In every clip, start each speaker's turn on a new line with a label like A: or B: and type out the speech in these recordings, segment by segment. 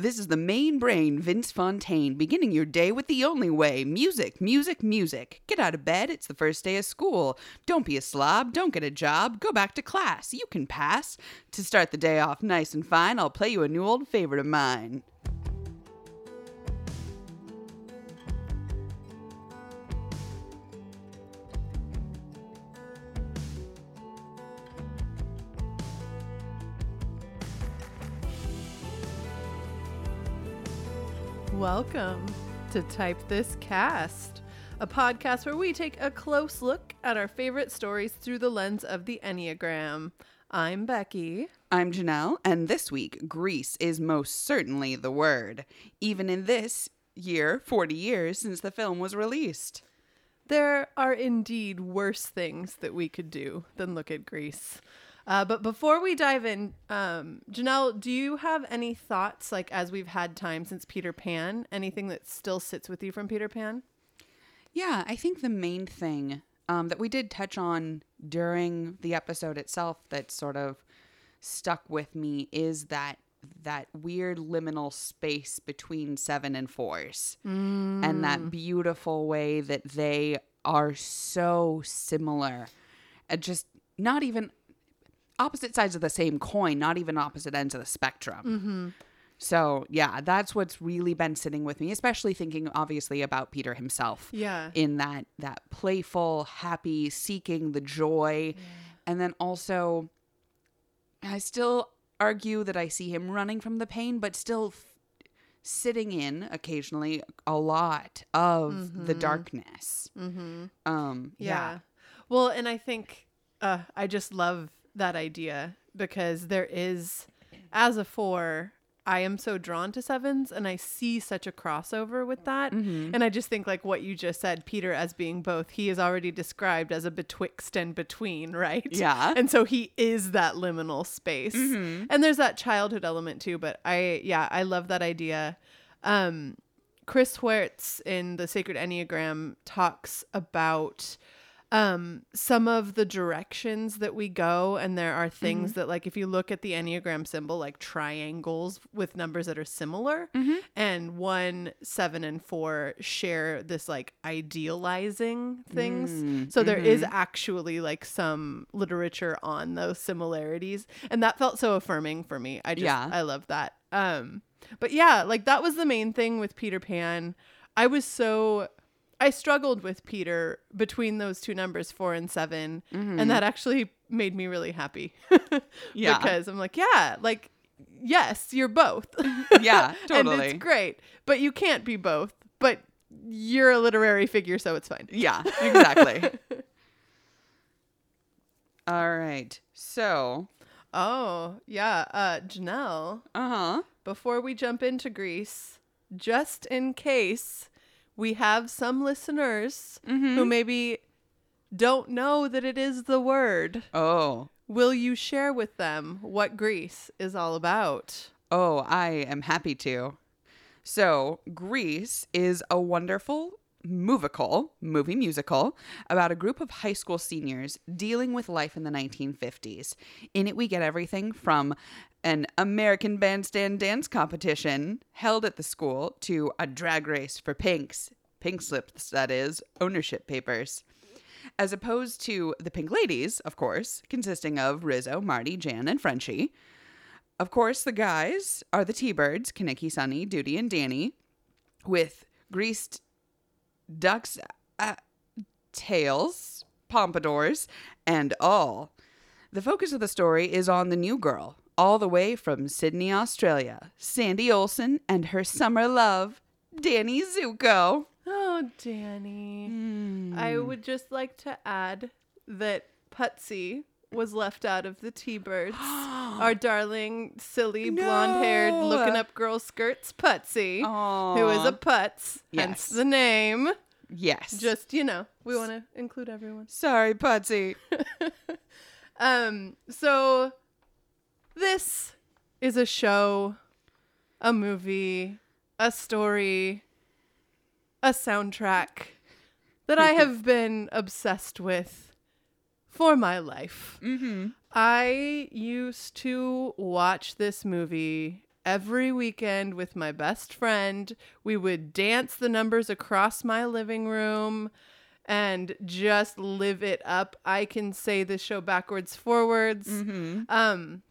A: This is the main brain, Vince Fontaine, beginning your day with the only way music, music, music. Get out of bed, it's the first day of school. Don't be a slob, don't get a job, go back to class. You can pass. To start the day off nice and fine, I'll play you a new old favorite of mine.
B: Welcome to Type This Cast, a podcast where we take a close look at our favorite stories through the lens of the Enneagram. I'm Becky.
A: I'm Janelle, and this week, Grease is most certainly the word, even in this year, 40 years since the film was released.
B: There are indeed worse things that we could do than look at Grease. Uh, but before we dive in, um, Janelle, do you have any thoughts, like as we've had time since Peter Pan, anything that still sits with you from Peter Pan?
A: Yeah, I think the main thing um, that we did touch on during the episode itself that sort of stuck with me is that that weird liminal space between seven and fours and that beautiful way that they are so similar. And just not even opposite sides of the same coin not even opposite ends of the spectrum. So yeah that's what's really been sitting with me especially thinking obviously about peter himself
B: Yeah.
A: in that that playful happy seeking the joy. And then also i still argue that i see him running from the pain but still f- sitting in occasionally a lot of the darkness. Mm-hmm. um
B: Yeah.
A: yeah,
B: Well, and I think uh, I just love that idea because there is, as a four, I am so drawn to sevens and I see such a crossover with that.
A: Mm-hmm.
B: And I just think, like what you just said, Peter as being both, he is already described as a betwixt and between, right?
A: Yeah.
B: And so he is that liminal space. And there's that childhood element too. But I, yeah, I love that idea. Um, Chris Heuertz in the Sacred Enneagram talks about um some of the directions that we go and there are things that like if you look at the enneagram symbol like triangles with numbers that are similar and one seven and four share this like idealizing things. So there is actually like some literature on those similarities and that felt so affirming for me. I just
A: Yeah.
B: i love that. Um but yeah like that was the main thing with peter pan. I was so I struggled with Peter between those two numbers, four and 7 and that actually made me really happy.
A: Yeah.
B: because I'm like, yeah, like, yes, you're both.
A: yeah
B: and
A: totally
B: it's great, but you can't be both. But you're a literary figure, so it's fine.
A: yeah exactly all right so
B: Oh, yeah. Uh, Janelle,
A: uh-huh
B: before we jump into Grease, just in case we have some listeners mm-hmm. who maybe don't know that it is the word.
A: oh
B: Will you share with them what Grease is all about?
A: Oh, I am happy to. So, Grease is a wonderful movical, movie musical, about a group of high school seniors dealing with life in the 1950s. In it, we get everything from an American bandstand dance competition held at the school to a drag race for pinks, pink slips, that is, ownership papers as opposed to the Pink Ladies, of course, consisting of Rizzo, Marty, Jan, and Frenchie. Of course, the guys are the T-Birds, Kenickie, Sonny, Doody, and Danny, with greased ducks, uh, tails, pompadours, and all. The focus of the story is on the new girl, all the way from Sydney, Australia, Sandy Olsson and her summer love, Danny Zuko.
B: Oh, Danny. I would just like to add that Putzie was left out of the T-Birds. Our darling, silly, blonde-haired, looking up girl skirts Putzie, who is a putz,
A: Yes.
B: hence the name.
A: Yes.
B: Just, you know, we want to include everyone.
A: Sorry, Putzie.
B: Um, so this is a show, a movie, a story, a soundtrack that I have been obsessed with for my life.
A: Mm-hmm.
B: I used to watch this movie every weekend with my best friend. We would dance the numbers across my living room and just live it up. I can say this show backwards, forwards. Um,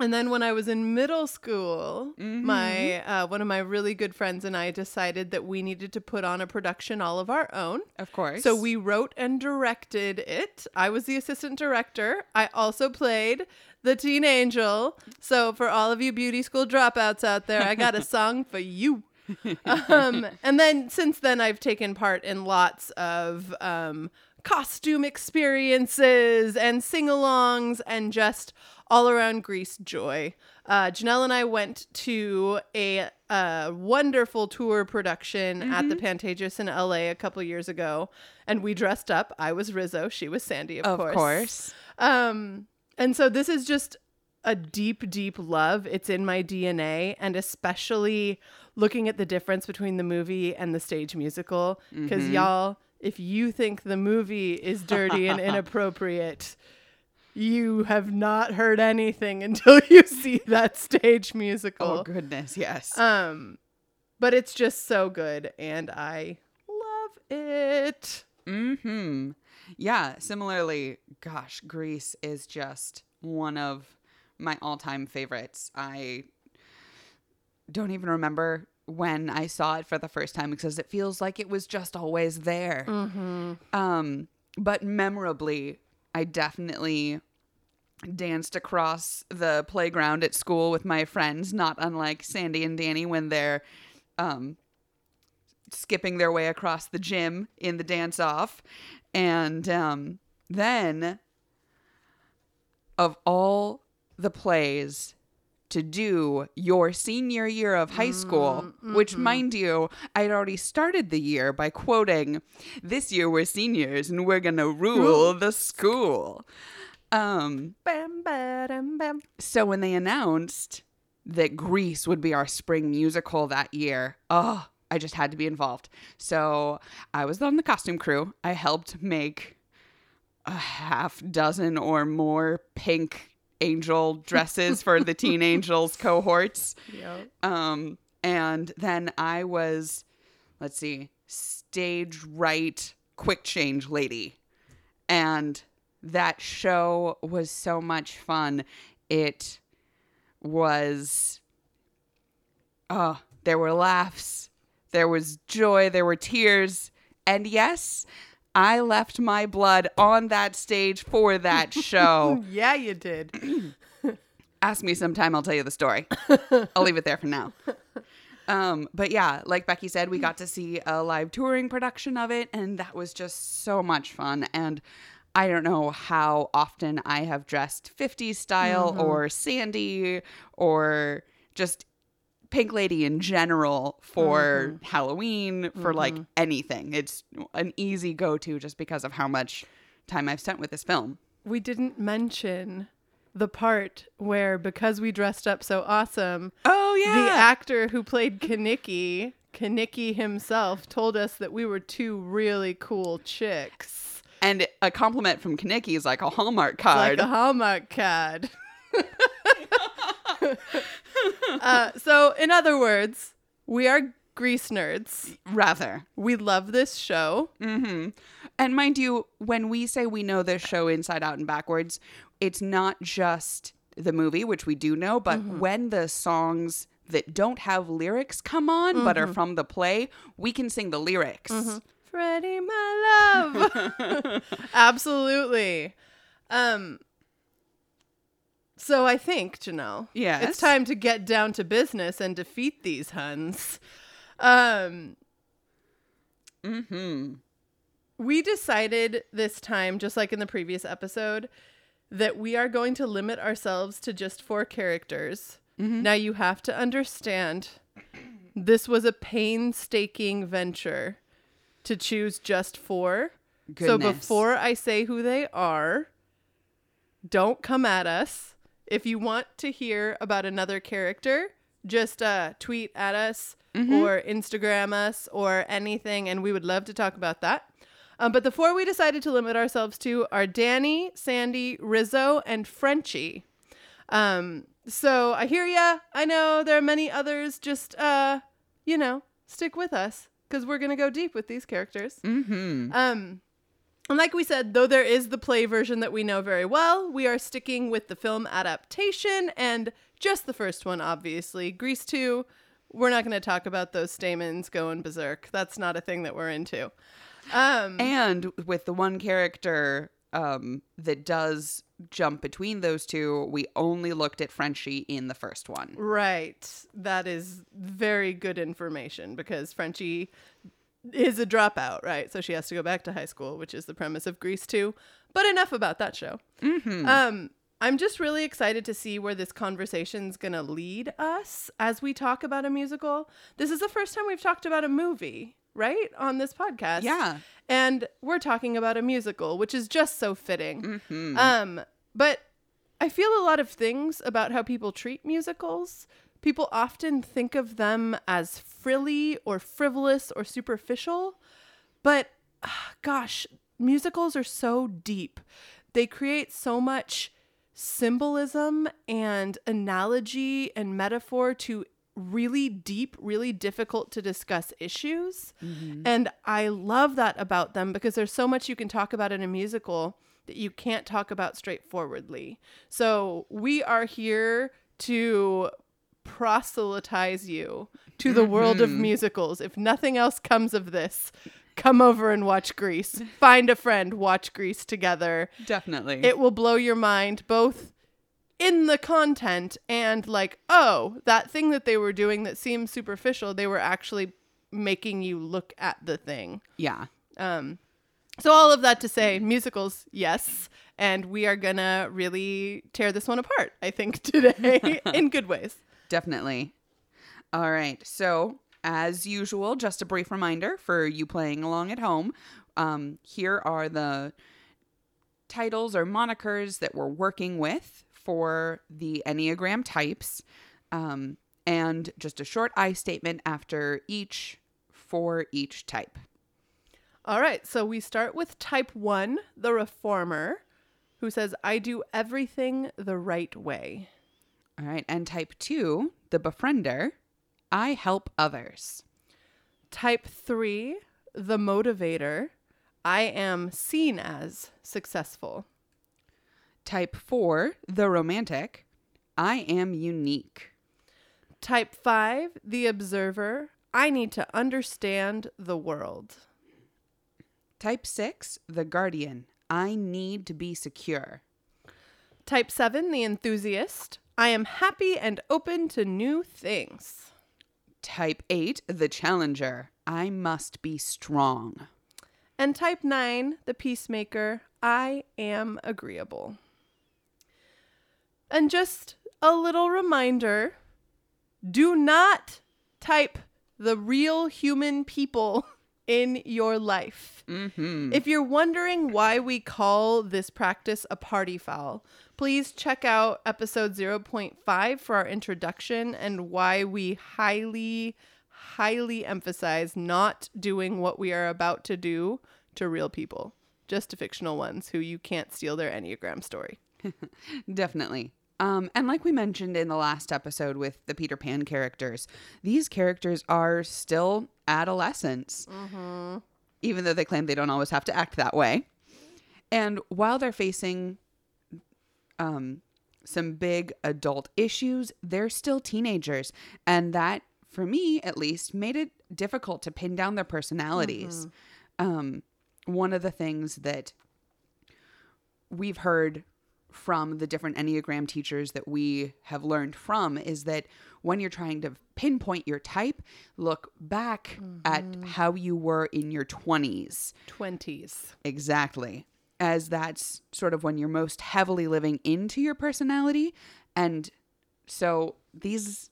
B: and then when I was in middle school, my uh, one of my really good friends and I decided that we needed to put on a production all of our own.
A: Of course.
B: So we wrote and directed it. I was the assistant director. I also played the teen angel. So for all of you beauty school dropouts out there, I got a song for you. um, and then since then, I've taken part in lots of um, costume experiences and sing-alongs and just all around Grease joy. Uh, Janelle and I went to a, uh wonderful tour production at the Pantages in LA a couple years ago, and we dressed up. I was Rizzo, she was Sandy, of,
A: of
B: course.
A: course.
B: Um, and so this is just a deep, deep love. It's in my DNA, and especially looking at the difference between the movie and the stage musical. Because y'all, if you think the movie is dirty and inappropriate, you have not heard anything until you see that stage musical.
A: Oh goodness, yes.
B: Um, but it's just so good, and I love it.
A: Hmm. Yeah. Similarly, gosh, Grease is just one of my all-time favorites. I don't even remember when I saw it for the first time because it feels like it was just always there. Um, but memorably, I definitely danced across the playground at school with my friends, not unlike Sandy and Danny when they're um, skipping their way across the gym in the dance off. And um, then, of all the plays to do your senior year of high school, which, mind you, I'd already started the year by quoting, This year we're seniors and we're gonna rule the school. Um,
B: Bam, bam, bam.
A: so when they announced that Grease would be our spring musical that year, oh, I just had to be involved. So I was on the costume crew. I helped make a half dozen or more pink angel dresses for the teen angels cohorts.
B: Yep.
A: Um, and then I was, let's see, stage right quick change lady. And that show was so much fun. It was, oh, there were laughs, there was joy, there were tears. And yes, I left my blood on that stage for that show.
B: Yeah, you did.
A: Ask me sometime, I'll tell you the story. I'll leave it there for now. Um, but yeah, like Becky said, we got to see a live touring production of it, and that was just so much fun. And I don't know how often I have dressed 50s style or Sandy or just Pink Lady in general for mm-hmm. Halloween, for like mm-hmm. anything. It's an easy go to just because of how much time I've spent with this film.
B: We didn't mention the part where because we dressed up so awesome,
A: Oh, yeah.
B: the actor who played Kenickie, Kenickie himself, told us that we were two really cool chicks.
A: and a compliment from Kenickie is like a Hallmark card.
B: Like
A: card.
B: a Hallmark card. uh, so, in other words, we are grease nerds.
A: Rather.
B: We love this show.
A: hmm And mind you, when we say we know this show inside out and backwards, it's not just the movie, which we do know, but when the songs that don't have lyrics come on but are from the play, we can sing the lyrics.
B: Freddie, my love. Absolutely. Um so I think, Janelle,
A: Yes?
B: it's time to get down to business and defeat these Huns. Um
A: hmm
B: we decided this time, just like in the previous episode, that we are going to limit ourselves to just four characters. Now you have to understand this was a painstaking venture to choose just four. So before I say who they are, don't come at us. If you want to hear about another character, just uh, tweet at us or Instagram us or anything, and we would love to talk about that. Um, but the four we decided to limit ourselves to are Danny, Sandy, Rizzo, and Frenchie. Um, So I hear ya. I know there are many others. Just, uh, you know, stick with us because we're going to go deep with these characters.
A: Mm-hmm.
B: Um, and like we said, though there is the play version that we know very well, we are sticking with the film adaptation and just the first one, obviously. Grease 2, we're not going to talk about those stamens going berserk. That's not a thing that we're into. Um,
A: And with the one character um, that does jump between those two, we only looked at Frenchie in the first one.
B: right. That is very good information because Frenchie is a dropout, right? So she has to go back to high school, which is the premise of Grease 2. But enough about that show. Um, I'm just really excited to see where this conversation's going to lead us as we talk about a musical. This is the first time we've talked about a movie, right? On this podcast.
A: Yeah.
B: And we're talking about a musical, which is just so fitting. Um, but I feel a lot of things about how people treat musicals. People often think of them as frilly or frivolous or superficial, but gosh, musicals are so deep. They create so much symbolism and analogy and metaphor to really deep, really difficult to discuss issues. Mm-hmm. And I love that about them because there's so much you can talk about in a musical that you can't talk about straightforwardly. So we are here to proselytize you to the world of musicals. If nothing else comes of this, come over and watch Grease. Find a friend, watch Grease together.
A: Definitely.
B: It will blow your mind both in the content and like, oh, that thing that they were doing that seemed superficial, they were actually making you look at the thing.
A: yeah.
B: Um, so all of that to say, musicals, yes, and we are gonna really tear this one apart. I think today in good ways.
A: Definitely. All right. So, as usual, just a brief reminder for you playing along at home. Um, here are the titles or monikers that we're working with for the Enneagram types, um, and just a short I statement after each for each type.
B: All right, so we start with type one, the reformer, who says, "I do everything the right way."
A: All right. And type two, the befriender, I help others.
B: Type three, the motivator, I am seen as successful.
A: Type four, the romantic, I am unique.
B: Type five, the observer, I need to understand the world.
A: Type 6, the guardian. I need to be secure.
B: Type 7, the enthusiast. I am happy and open to new things.
A: Type 8, the challenger. I must be strong.
B: And type 9, the peacemaker. I am agreeable. And just a little reminder do not type the real human people in your life.
A: Mm-hmm.
B: If you're wondering why we call this practice a party foul, please check out episode 0.5 for our introduction and why we highly, highly emphasize not doing what we are about to do to real people, just to fictional ones who you can't steal their Enneagram story.
A: Definitely. Um, and like we mentioned in the last episode with the Peter Pan characters, these characters are still adolescents, even though they claim they don't always have to act that way. And while they're facing um, some big adult issues, they're still teenagers. And that, for me at least, made it difficult to pin down their personalities. Um, one of the things that we've heard from the different Enneagram teachers that we have learned from is that when you're trying to pinpoint your type, look back at mm-hmm. how you were in your 20s.
B: 20s.
A: Exactly. As that's sort of when you're most heavily living into your personality. And so these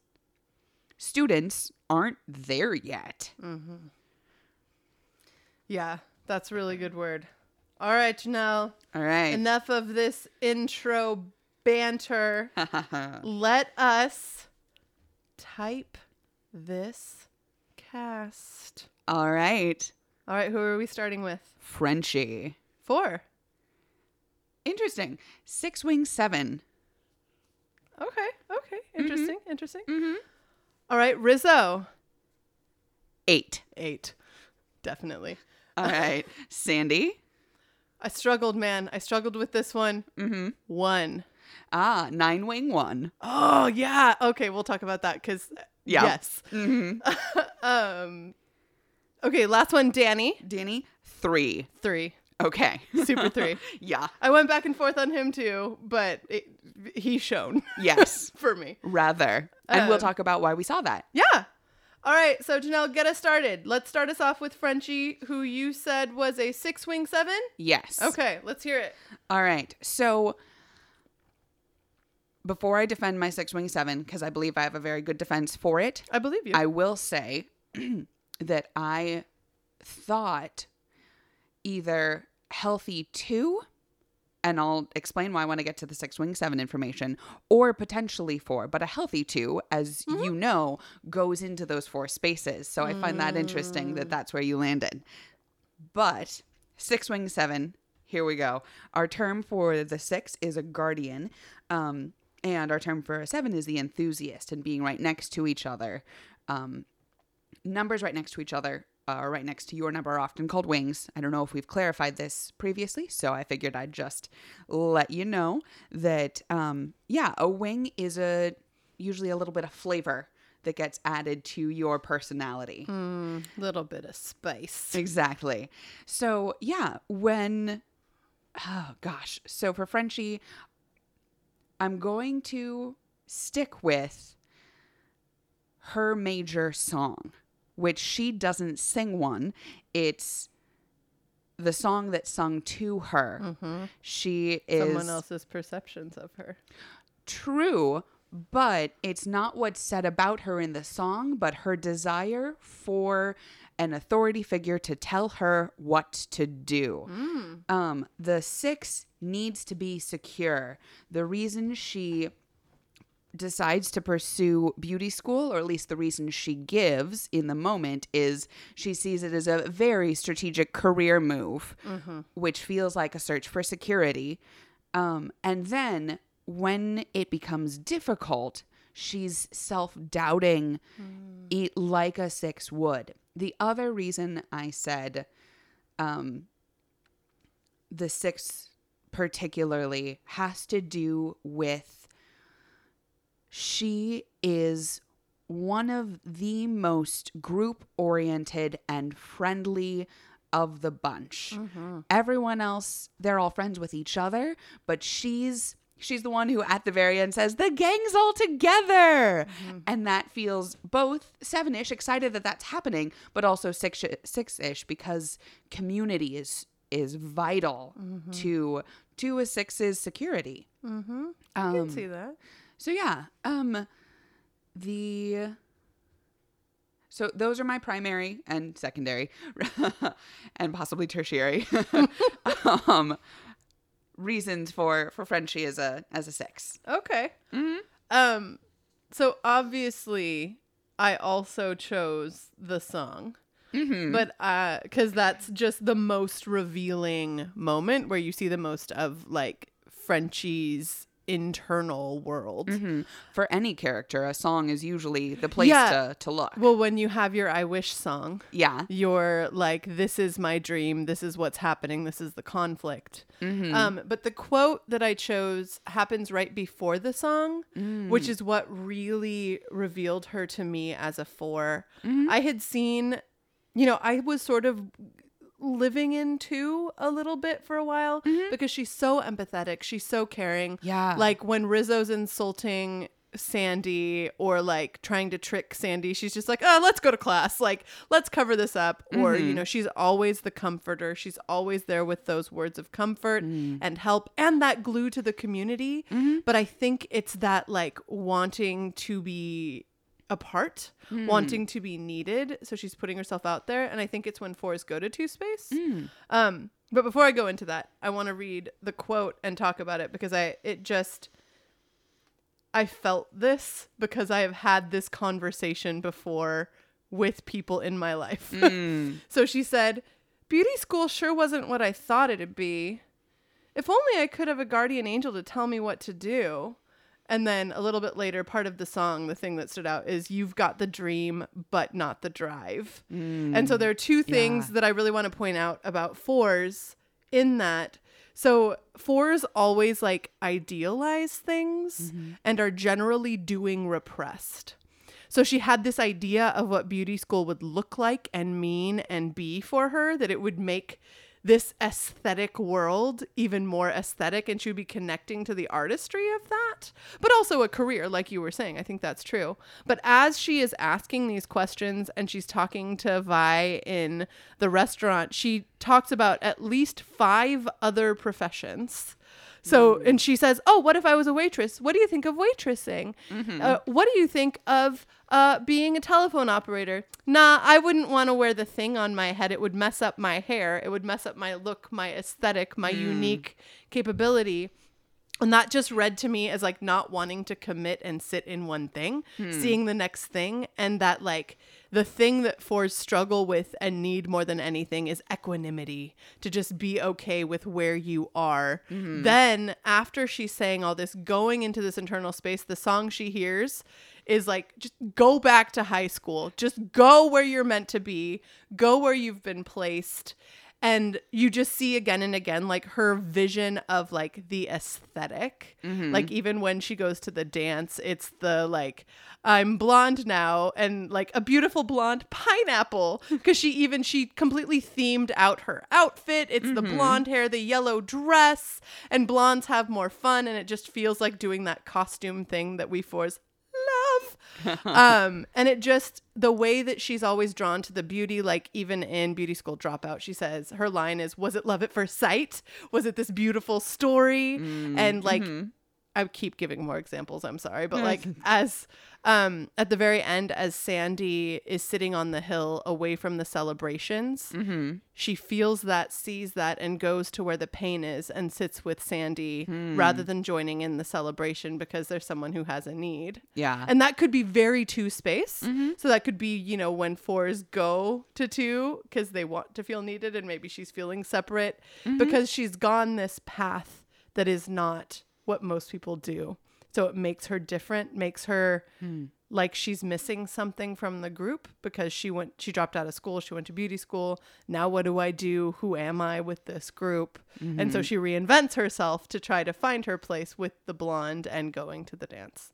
A: students aren't there yet. Mm-hmm.
B: Yeah, that's a really good word. All right, Janelle.
A: All right.
B: Enough of this intro banter. Let us type this cast.
A: All right.
B: All right, who are we starting with?
A: Frenchie.
B: Four.
A: Interesting. Six wing seven.
B: Okay. Okay. Interesting. Interesting.
A: Mm-hmm.
B: All right, Rizzo.
A: Eight.
B: Eight. Definitely.
A: All right. Sandy.
B: I struggled, man. I struggled with this one.
A: Mm-hmm.
B: One.
A: Ah, nine wing one.
B: Oh yeah. Okay, we'll talk about that because
A: Yeah.
B: yes.
A: Mm-hmm.
B: um. Okay, last one, Danny.
A: Danny. Three.
B: Three.
A: Okay.
B: Super three.
A: yeah.
B: I went back and forth on him too, but it, he shone
A: Yes.
B: for me.
A: Rather. And we'll
B: Um,
A: talk about why we saw that.
B: Yeah. All right, so Janelle, get us started. Let's start us off with Frenchie, who you said was a six wing seven.
A: Yes.
B: Okay, let's hear it.
A: All right. So before I defend my six wing seven, because I believe I have a very good defense for it,
B: I believe you.
A: I will say that I thought either healthy two, and I'll explain why when I get to the six wing seven information, or potentially four, but a healthy two, as you know, goes into those four spaces. So I find that interesting that that's where you landed. But six wing seven, here we go. Our term for the six is a guardian. Um, and our term for a seven is the enthusiast and being right next to each other. Um, numbers right next to each other are right next to your number are often called wings. I don't know if we've clarified this previously, so I figured I'd just let you know that um, yeah, a wing is a usually a little bit of flavor that gets added to your personality.
B: Little bit of spice.
A: Exactly. So, yeah, when, oh gosh. So for Frenchie, I'm going to stick with her major song, which she doesn't sing one. It's the song that's sung to her. Mm-hmm. She is
B: Someone else's perceptions of her.
A: true, but it's not what's said about her in the song, but her desire for an authority figure to tell her what to do. Um, the six needs to be secure. The reason she decides to pursue beauty school, or at least the reason she gives in the moment, is she sees it as a very strategic career move, which feels like a search for security. Um, and then when it becomes difficult, she's self doubting it like a six would. The other reason I said um, the six particularly has to do with she is one of the most group oriented and friendly of the bunch. Everyone else, they're all friends with each other, but she's she's the one who at the very end says the gang's all together. And that feels both 7ish excited that that's happening, but also 6 6ish because community is is vital to to a six's security.
B: Mm-hmm.
A: Um,
B: I can see that.
A: so yeah, um the so those are my primary and secondary and possibly tertiary um reasons for for Frenchie as a as a 6.
B: Okay.
A: Mhm.
B: Um, so obviously, I also chose the song,
A: Mhm.
B: but uh, because that's just the most revealing moment where you see the most of like Frenchie's internal world.
A: Mhm. For any character, a song is usually the place
B: Yeah.
A: to to look.
B: Well, when you have your "I wish" song,
A: Yeah.
B: you're like, "This is my dream. This is what's happening. This is the conflict."
A: Mhm.
B: Um, but the quote that I chose happens right before the song,
A: Mm.
B: which is what really revealed her to me as a 4
A: Mm-hmm.
B: I had seen, you know, I was sort of living into a little bit for a while because she's so empathetic, she's so caring.
A: Mm-hmm. Yeah.
B: Like when Rizzo's insulting Sandy or like trying to trick Sandy, she's just like, "Oh, let's go to class. Like, let's cover this up." Or,
A: Mm-hmm.
B: you know, she's always the comforter. She's always there with those words of comfort
A: Mm.
B: and help and that glue to the community.
A: Mm-hmm.
B: But I think it's that like wanting to be a part,
A: Hmm.
B: wanting to be needed. So she's putting herself out there. And I think it's when fours go to two space.
A: Mm.
B: Um, but before I go into that, I want to read the quote and talk about it because I it just I felt this because I have had this conversation before with people in my life.
A: Mm.
B: so she said, "Beauty school sure wasn't what I thought it'd be. If only I could have a guardian angel to tell me what to do." And then a little bit later, part of the song, the thing that stood out is You've got the dream, but not the drive. And so mm, there are two things
A: Yeah.
B: that I really want to point out about fours in that. So fours always like idealize things mm-hmm. and are generally doing repressed. So she had this idea of what beauty school would look like and mean and be for her, that it would make this aesthetic world even more aesthetic and she would be connecting to the artistry of that, but also a career, like you were saying. I think that's true. But as she is asking these questions and she's talking to Vi in the restaurant, she talks about at least five other professions. So, and she says, Oh, what if I was a waitress? What do you think of waitressing? Uh, what do you think of uh, being a telephone operator? Nah, I wouldn't want to wear the thing on my head. It would mess up my hair. It would mess up my look, my aesthetic, my hmm. unique capability. And that just read to me as like not wanting to commit and sit in one thing, hmm. seeing the next thing. And that like the thing that fours struggle with and need more than anything is equanimity to just be okay with where you are. Mm-hmm. Then, after she's saying all this, going into this internal space, the song she hears is like, just go back to high school. Just go where you're meant to be, go where you've been placed. And you just see again and again like her vision of like the esthetic mm-hmm. like even when she goes to the dance it's the like i'm blonde now and like a beautiful blonde pineapple. Because she even she completely themed out her outfit. It's the mm-hmm. blonde hair the yellow dress and blondes have more fun and it just feels like doing that costume thing that we fours love. um, and it just the way that she's always drawn to the beauty, like even in Beauty School Dropout, she says her line is, "Was it love at first sight? Was it this beautiful story?" and like. I keep giving more examples. I'm sorry, but like as um at the very end, as Sandy is sitting on the hill away from the celebrations, mm-hmm. she feels that, sees that, and goes to where the pain is and sits with Sandy hmm. rather than joining in the celebration because there's someone who has a need.
A: Yeah.
B: And that could be very two space. Mm-hmm. So that could be, you know, when fours go to two because they want to feel needed and maybe she's feeling separate mm-hmm. because she's gone this path that is not what most people do. So it makes her different, makes her hmm. like she's missing something from the group because she went she dropped out of school, she went to beauty school. Now what do I do? Who am I with this group? And so mm-hmm. she reinvents herself to try to find her place with the blonde and going to the dance.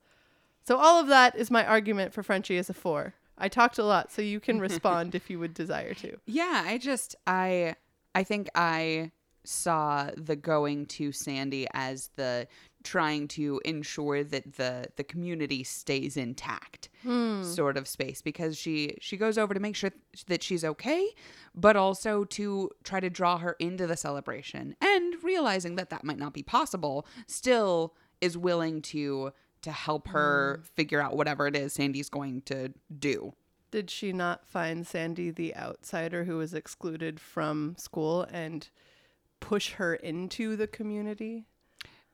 B: So all of that is my argument for Frenchie as a 4. I talked a lot, so you can respond if you would desire to.
A: Yeah, I just I I think I saw the going to Sandy as the trying to ensure that the the community stays intact hmm. sort of space because she she goes over to make sure that she's okay but also to try to draw her into the celebration and realizing that that might not be possible still is willing to to help her hmm. figure out whatever it is Sandy's going to do.
B: Did she not find Sandy the outsider who was excluded from school and push her into the community?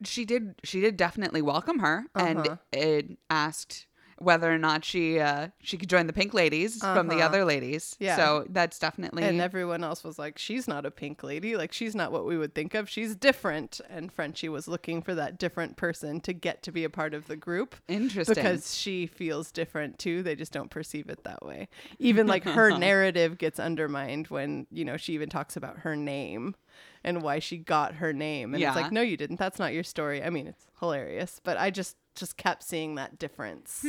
A: she did she did definitely welcome her and
B: Uh-huh.
A: it asked whether or not she uh she could join the pink ladies from the
B: Uh-huh.
A: other ladies
B: Yeah.
A: so that's definitely
B: And everyone else was like, she's not a pink lady. Like, she's not what we would think of. She's different. And Frenchie was looking for that different person to get to be a part of the group.
A: interesting
B: Because she feels different too. They just don't perceive it that way. Even like her narrative gets undermined when, you know, she even talks about her name and why she got her name. And
A: Yeah.
B: it's like, no, you didn't. That's not your story. I mean, it's hilarious. But I just just kept seeing that difference.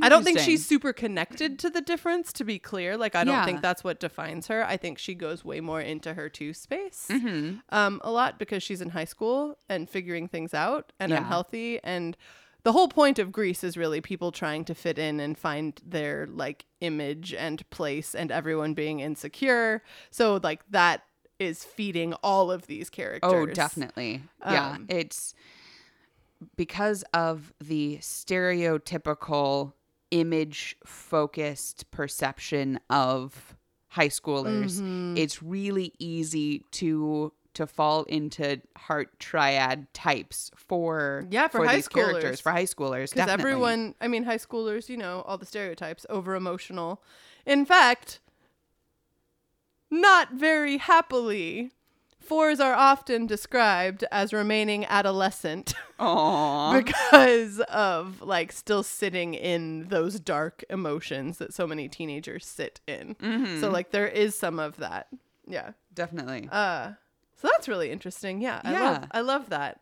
B: I don't think she's super connected to the difference, to be clear. Like, I don't
A: Yeah.
B: think that's what defines her. I think she goes way more into her two space
A: Mm-hmm.
B: um, a lot because she's in high school and figuring things out and
A: Yeah.
B: unhealthy. And the whole point of Grease is really people trying to fit in and find their like image and place and everyone being insecure. So, like, that is feeding all of these characters.
A: oh definitely yeah
B: Um,
A: it's because of the stereotypical image focused perception of high schoolers
B: Mm-hmm.
A: it's really easy to to fall into heart triad types for
B: Yeah, for high
A: these characters
B: schoolers.
A: for high schoolers
B: Because everyone, I mean, high schoolers, you know, all the stereotypes, over emotional. In fact, not very happily fours are often described as remaining adolescent
A: Aww.
B: because of like still sitting in those dark emotions that so many teenagers sit in.
A: Mm-hmm.
B: So like there is some of that. Yeah.
A: Definitely.
B: Uh so that's really interesting. Yeah. I
A: Yeah.
B: love I love that.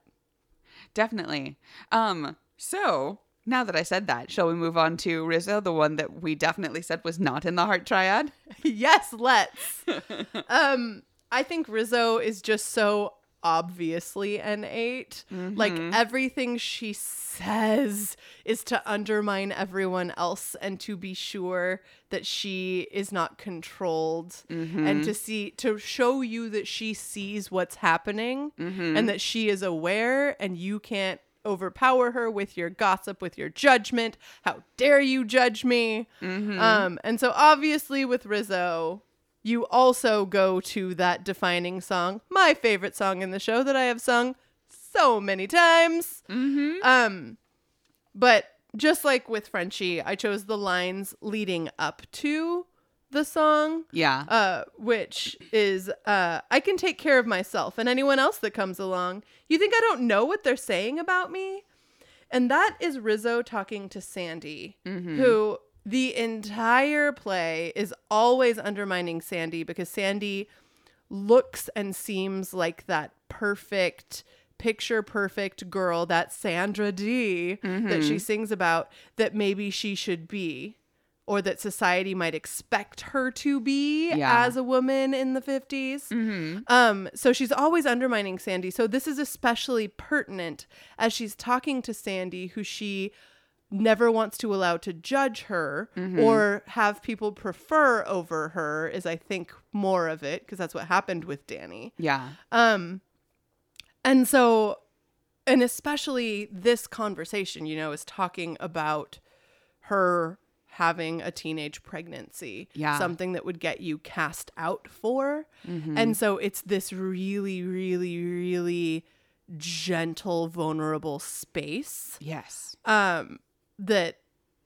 A: Definitely. Um, so now that I said that, shall we move on to Rizzo, the one that we definitely said was not in the heart triad?
B: yes, let's. um, I think Rizzo is just so obviously an 8 Like mm-hmm. everything she says is to undermine everyone else and to be sure that she is not controlled mm-hmm. and to see to show you that she sees what's happening mm-hmm. and that she is aware and you can't overpower her with your gossip with your judgment. How dare you judge me? Um and so obviously with rizzo you also go to that defining song my favorite song in the show that i have sung so many times. Um but just like with frenchie i chose the lines leading up to the song
A: Yeah.
B: uh, which is uh, I can take care of myself and anyone else that comes along. You think I don't know what they're saying about me? And that is Rizzo talking to Sandy, who the entire play is always undermining Sandy because Sandy looks and seems like that perfect picture perfect girl that Sandra Dee that she sings about that maybe she should be or that society might expect her to be
A: Yeah.
B: as a woman in the 50s. Um, so she's always undermining Sandy. So this is especially pertinent as she's talking to Sandy, who she never wants to allow to judge her or have people prefer over her, is I think more of it, because that's what happened with Danny.
A: yeah.
B: Um, and so, and especially this conversation, you know, is talking about her having a teenage pregnancy.
A: Yeah.
B: Something that would get you cast out for. And so it's this really, really, really gentle, vulnerable space
A: Yes.
B: um that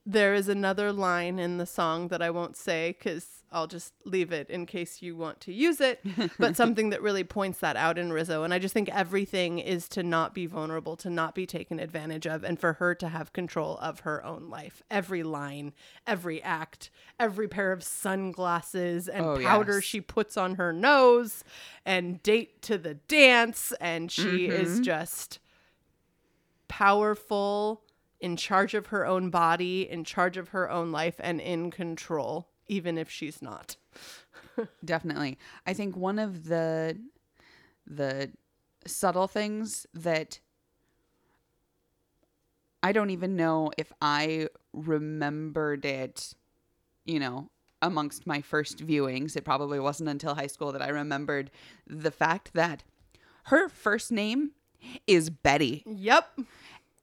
B: there is another line in the song that I won't say cuz I'll just leave it in case you want to use it but something that really points that out in Rizzo and I just think everything is to not be vulnerable to not be taken advantage of and for her to have control of her own life. Every line every act every pair of sunglasses and
A: Oh,
B: powder
A: yes.
B: she puts on her nose and date to the dance and she is mm-hmm. just powerful, in charge of her own body, in charge of her own life, and in control, even if she's not.
A: Definitely. I think one of the the subtle things that I don't even know if I remembered it, you know, amongst my first viewings. It probably wasn't until high school that I remembered the fact that her first name is Betty
B: Yep.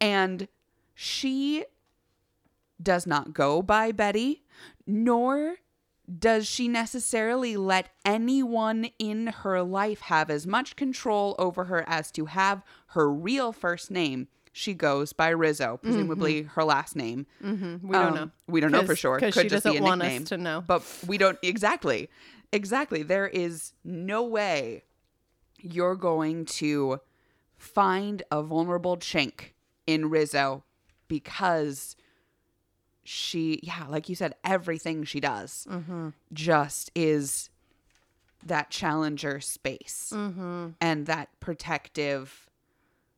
A: and she does not go by Betty, nor does she necessarily let anyone in her life have as much control over her as to have her real first name. She goes by Rizzo, presumably her last name.
B: Mm-hmm. We don't
A: Um,
B: know.
A: We don't know for sure.
B: Because
A: Could
B: she
A: just be
B: doesn't
A: a
B: want
A: nickname.
B: us to know.
A: But we don't exactly. Exactly. There is no way you're going to find a vulnerable chink in Rizzo because she, yeah, like you said, everything she does mm-hmm. just is that challenger space mm-hmm. and that protective,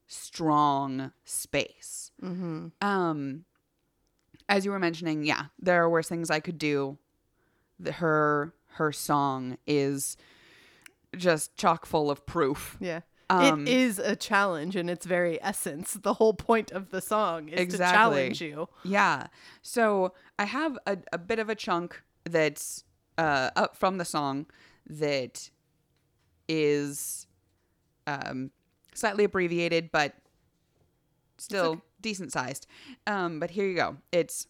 A: strong space. Mm-hmm. Um, as you were mentioning, yeah, there are worse things I could do. Her her song is just chock full of proof.
B: Yeah.
A: Um,
B: it is a challenge in its very essence. The whole point of the song is
A: Exactly.
B: to challenge you.
A: Yeah. So I have a, a bit of a chunk that's uh, up from the song that is um, slightly abbreviated, but still decent sized. Um, but here you go. It's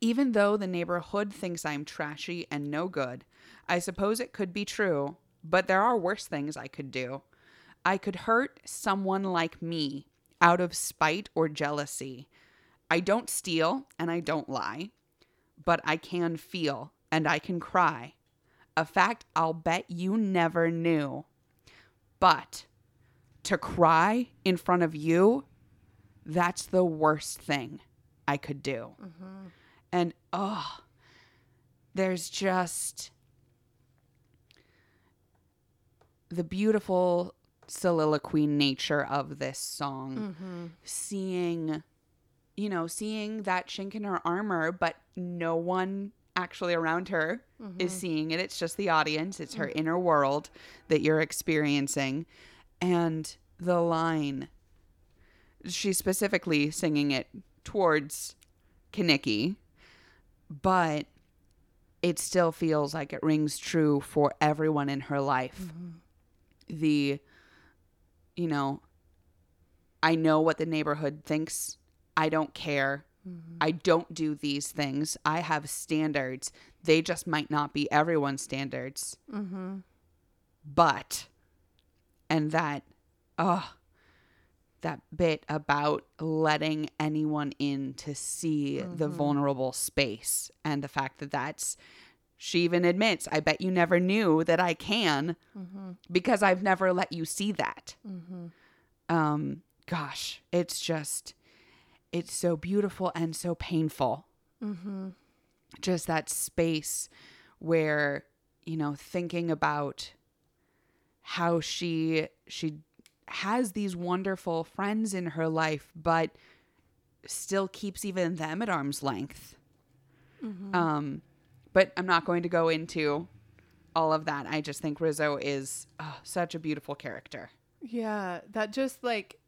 A: even though the neighborhood thinks I'm trashy and no good, I suppose it could be true, but there are worse things I could do. I could hurt someone like me out of spite or jealousy. I don't steal and I don't lie, but I can feel and I can cry. A fact I'll bet you never knew. But to cry in front of you, that's the worst thing I could do. Mm-hmm. And oh, there's just the beautiful soliloquy nature of this song. Mm-hmm. Seeing, you know, seeing that chink in her armor, but no one actually around her is mm-hmm. seeing it. It's just the audience, it's her mm. inner world that you're experiencing. And the line, she's specifically singing it towards Kenickie, but it still feels like it rings true for everyone in her life. Mm-hmm. The, you know, I know what the neighborhood thinks. I don't care. I don't do these things. I have standards. They just might not be everyone's standards. Mm-hmm. But, and that, oh, that bit about letting anyone in to see the vulnerable space and the fact that that's she even admits i bet you never knew that i can because i've never let you see that. Um gosh it's just it's so beautiful and so painful. Just that space where you know thinking about how she she has these wonderful friends in her life but still keeps even them at arm's length. Um but i'm not going to go into all of that i just think rizzo is oh, such a beautiful character
B: Yeah, that just like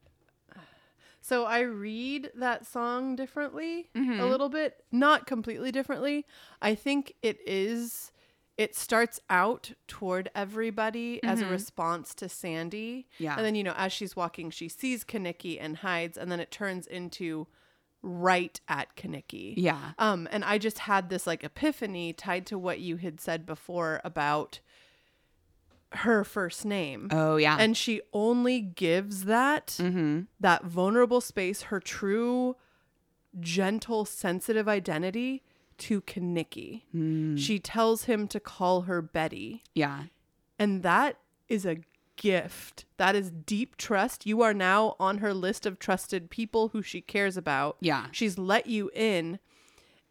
B: so I read that song differently a mm-hmm. little bit, not completely differently. I think it is it starts out toward everybody as a mm-hmm. response to Sandy.
A: Yeah.
B: And then you know, as she's walking, she sees Kenickie and hides and then it turns into right at Kenickie.
A: yeah
B: Um, and I just had this like epiphany tied to what you had said before about her first name.
A: oh yeah
B: And she only gives that that vulnerable space, her true gentle, sensitive identity to Kenickie. She tells him to call her Betty.
A: yeah
B: And that is a gift. That is deep trust. You are now on her list of trusted people who she cares about.
A: Yeah.
B: She's let you in.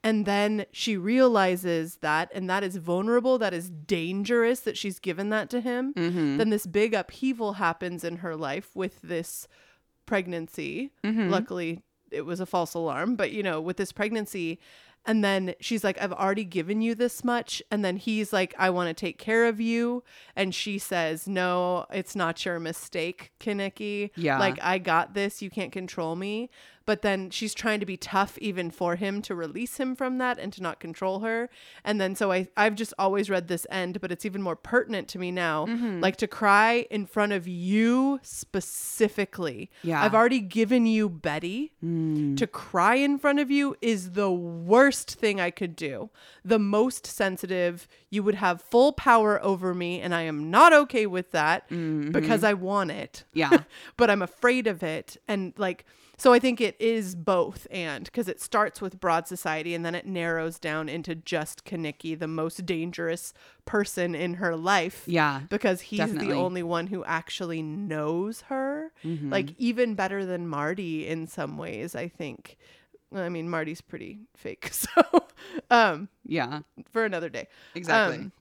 B: And then she realizes that, and that is vulnerable, that is dangerous that she's given that to him. Mm-hmm. Then this big upheaval happens in her life with this pregnancy. Mm-hmm. Luckily, it was a false alarm, but you know, with this pregnancy. And then she's like, I've already given you this much. And then he's like, I want to take care of you. And she says, No, it's not your mistake, Kenickie.
A: Yeah.
B: Like, I got this. You can't control me. But then she's trying to be tough even for him to release him from that and to not control her. And then so I, I've just always read this end, but it's even more pertinent to me now.
A: Mm-hmm.
B: Like to cry in front of you specifically.
A: Yeah.
B: I've already given you Betty. To cry in front of you is the worst thing I could do. The most sensitive. You would have full power over me, and I am not okay with that because I want it.
A: Yeah.
B: but I'm afraid of it. And like, so I think it is both and because it starts with broad society and then it narrows down into just Kenickie, the most dangerous person in her life.
A: Yeah,
B: Because he's
A: definitely.
B: the only one who actually knows her. Like, even better than Marty in some ways, I think. I mean, Marty's pretty fake. So, um,
A: yeah
B: for another day.
A: exactly
B: Um,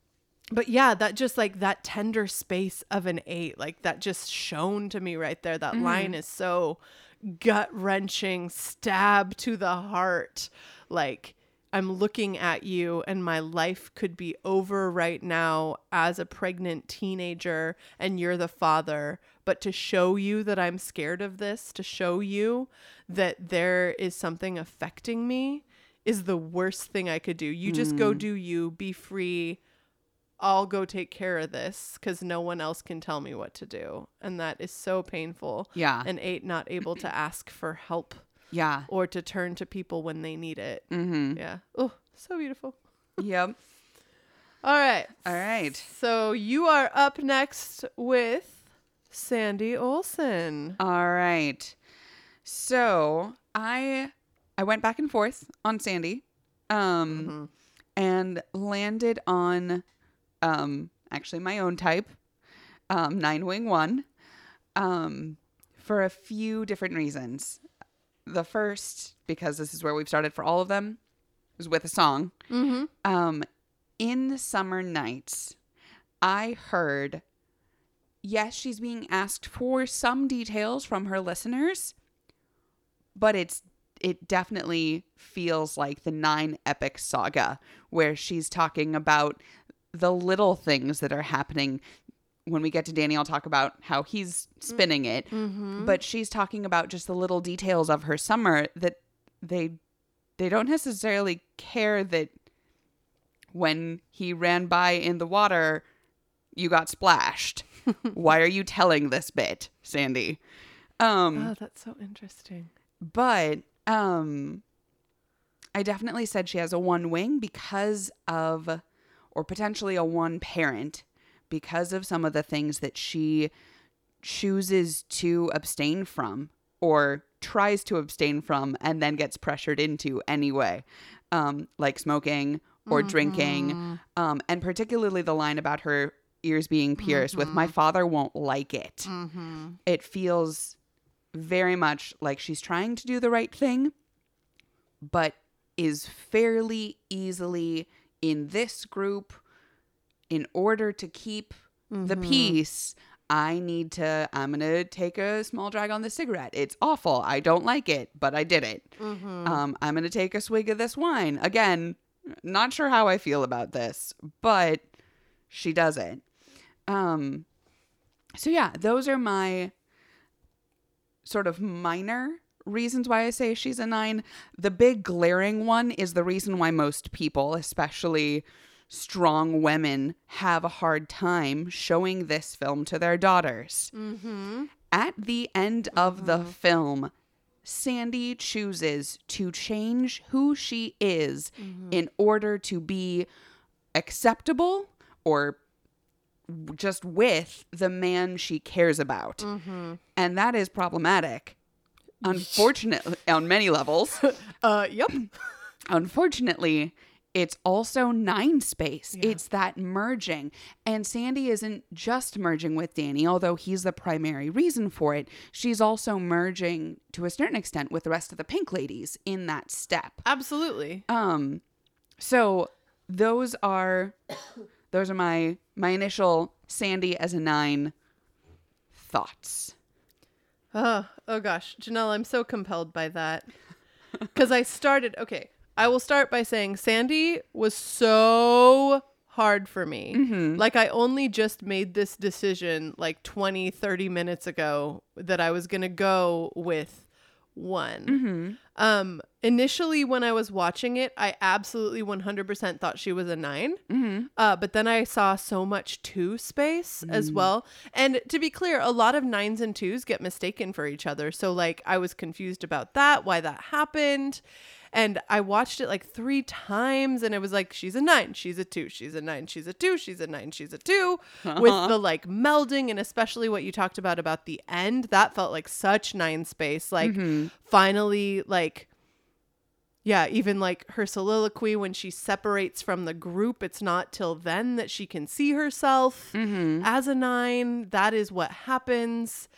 B: but yeah, that just like that tender space of an eight, like that just shone to me right there. That line is so gut wrenching, stab to the heart. Like, I'm looking at you, and my life could be over right now as a pregnant teenager, and you're the father. But to show you that I'm scared of this, to show you that there is something affecting me, is the worst thing I could do. You just go hmm. do you, be free. I'll go take care of this because no one else can tell me what to do. And that is so painful.
A: Yeah.
B: And eight, not able to ask for help
A: yeah
B: or to turn to people when they need it.
A: mm-hmm
B: Yeah. Oh, so beautiful.
A: yep
B: All right.
A: all right
B: So you are up next with Sandy Olsson.
A: All right. So I I went back and forth on Sandy, um, and landed on um actually my own type, um, Nine Wing One. um, for a few different reasons. The first, because this is where we've started for all of them, is with a song.
B: Mm-hmm.
A: Um, in the Summer Nights, I heard, yes, she's being asked for some details from her listeners, but it's it definitely feels like the nine epic saga where she's talking about the little things that are happening. When we get to Danny, I'll talk about how he's spinning it,
B: Mm-hmm.
A: but she's talking about just the little details of her summer that they they don't necessarily care that when he ran by in the water you got splashed. Why are you telling this bit, Sandy? Um
B: oh, that's so interesting.
A: but um I definitely said she has a one wing because of or potentially a one parent because of some of the things that she chooses to abstain from or tries to abstain from and then gets pressured into anyway um like smoking or drinking. Um and particularly the line about her ears being pierced with my father won't like it.
B: Mm-hmm.
A: it feels very much like she's trying to do the right thing, but is fairly easily in this group in order to keep the peace. I need to, I'm going to take a small drag on the cigarette. It's awful. I don't like it, but I did it.
B: Mm-hmm.
A: Um, I'm going to take a swig of this wine. Again, not sure how I feel about this, but she does it. Um, so yeah, those are my sort of minor reasons why I say she's a nine. The big glaring one is the reason why most people, especially strong women, have a hard time showing this film to their daughters.
B: Mm-hmm.
A: At the end of the film, Sandy chooses to change who she is in order to be acceptable or just with the man she cares about.
B: Mm-hmm.
A: And that is problematic. Unfortunately, on many levels.
B: Uh, yep.
A: Unfortunately, it's also nine space.
B: Yeah.
A: It's that merging. And Sandy isn't just merging with Danny, although he's the primary reason for it. She's also merging to a certain extent with the rest of the pink ladies in that step.
B: Absolutely.
A: Um so those are those are my my initial Sandy as a 9 thoughts.
B: Oh, oh gosh, Janelle, I'm so compelled by that. Because I started, okay, I will start by saying Sandy was so hard for me. Mm-hmm. Like, I only just made this decision like 20, 30 minutes ago that I was going to go with one. Um, initially, when I was watching it, I absolutely 100% thought she was a 9
A: Mhm.
B: uh, but then I saw so much two space as well. And to be clear, a lot of nines and twos get mistaken for each other. So, like, I was confused about that, why that happened. And I watched it like three times and it was like, she's a nine, she's a two, she's a nine, she's a two, she's a nine, she's a 2 with uh-huh. the like melding and especially what you talked about about the end. That felt like such nine space. Like, mm-hmm. finally, like, yeah, even like her soliloquy when she separates from the group, it's not till then that she can see herself mm-hmm. as a nine. That is what happens.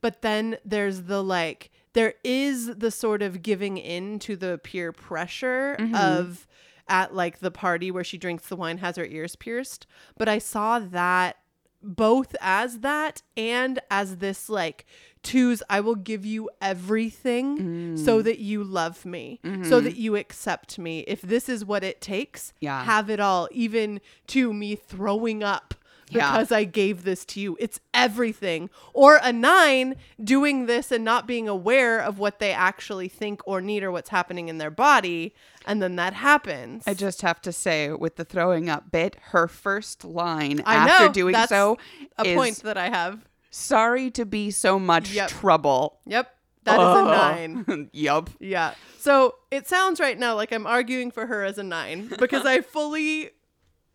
B: But then there's the like, there is the sort of giving in to the peer pressure mm-hmm. of at like the party where she drinks the wine, has her ears pierced. But I saw that both as that and as this like twos i will give you everything so mm. that you love me so mm-hmm. that you accept me if this is what it takes
A: Yeah.
B: have it all even to me throwing up
A: Yeah.
B: because i gave this to you it's everything or a nine doing this and not being aware of what they actually think or need or what's happening in their body and then that happens
A: I just have to say, with the throwing up bit, her first line
B: I
A: after
B: know,
A: doing so
B: a
A: is
B: point that i have
A: sorry to be so much
B: Yep.
A: trouble.
B: yep that is a nine
A: yup.
B: Yeah. So it sounds right now like I'm arguing for her as a nine because I fully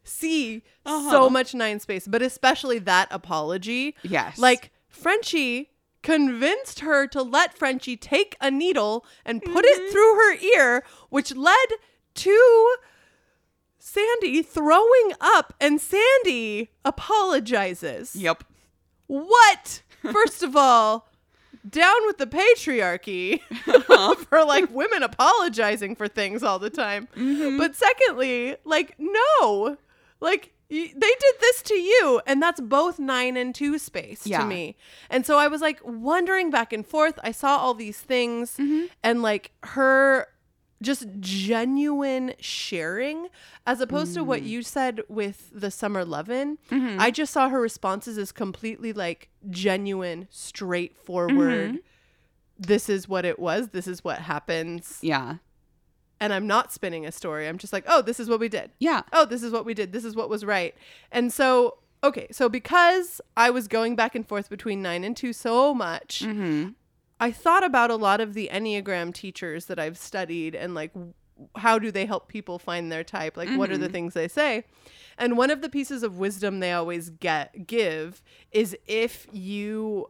B: see
A: Uh-huh.
B: so much nine space, but especially that apology.
A: Yes.
B: Like Frenchie convinced her to let Frenchie take a needle and put it through her ear, which led to Sandy throwing up, and Sandy apologizes.
A: Yep.
B: What? first of all, down with the patriarchy for like women apologizing for things all the time.
A: Mm-hmm.
B: But secondly, like, no, like, they did this to you, and that's both nine and two space
A: Yeah.
B: to me. And so I was like wondering back and forth. I saw all these things,
A: Mm-hmm.
B: and like her just genuine sharing as opposed to
A: Mm.
B: what you said with the summer lovin
A: Mm-hmm.
B: i just saw her responses as completely like genuine straightforward
A: Mm-hmm.
B: this is what it was this is what happens
A: Yeah.
B: And i'm not spinning a story i'm just like oh this is what we did
A: Yeah.
B: oh this is what we did this is what was right and so okay so because i was going back and forth between 9 and 2 so much
A: Mm-hmm.
B: I thought about a lot of the Enneagram teachers that I've studied and like how do they help people find their type? Like what are the things they say? And one of the pieces of wisdom they always get give is if you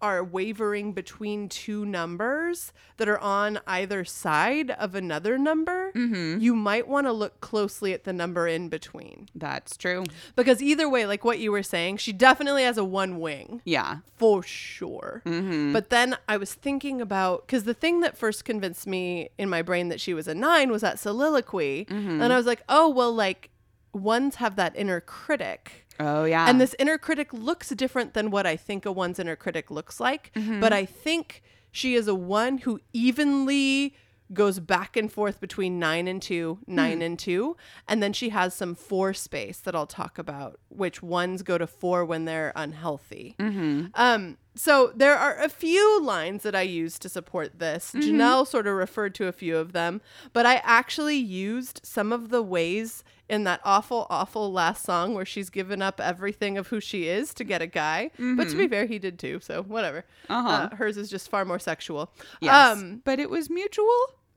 B: are wavering between two numbers that are on either side of another number, mm-hmm. you might want to look closely at the number in between.
A: That's true.
B: Because either way, like what you were saying, she definitely has a one wing
A: Yeah.
B: for sure. Mm-hmm. But then I was thinking about because the thing that first convinced me in my brain that she was a nine was that soliloquy, mm-hmm. and I was like, oh well, like ones have that inner critic.
A: Oh yeah.
B: And this inner critic looks different than what I think a one's inner critic looks like. Mm-hmm. But I think she is a one who evenly goes back and forth between nine and two, hmm. nine and two. And then she has some four space that I'll talk about, which ones go to four when they're unhealthy. Mm-hmm. Um, so there are a few lines that I use to support this. Janelle sort of referred to a few of them, but I actually used some of the ways in that awful, awful last song where she's given up everything of who she is to get a guy. But to be fair, he did too, so whatever.
A: Uh-huh.
B: Uh, hers is just far more sexual.
A: yes.
B: Um,
A: but it was mutual.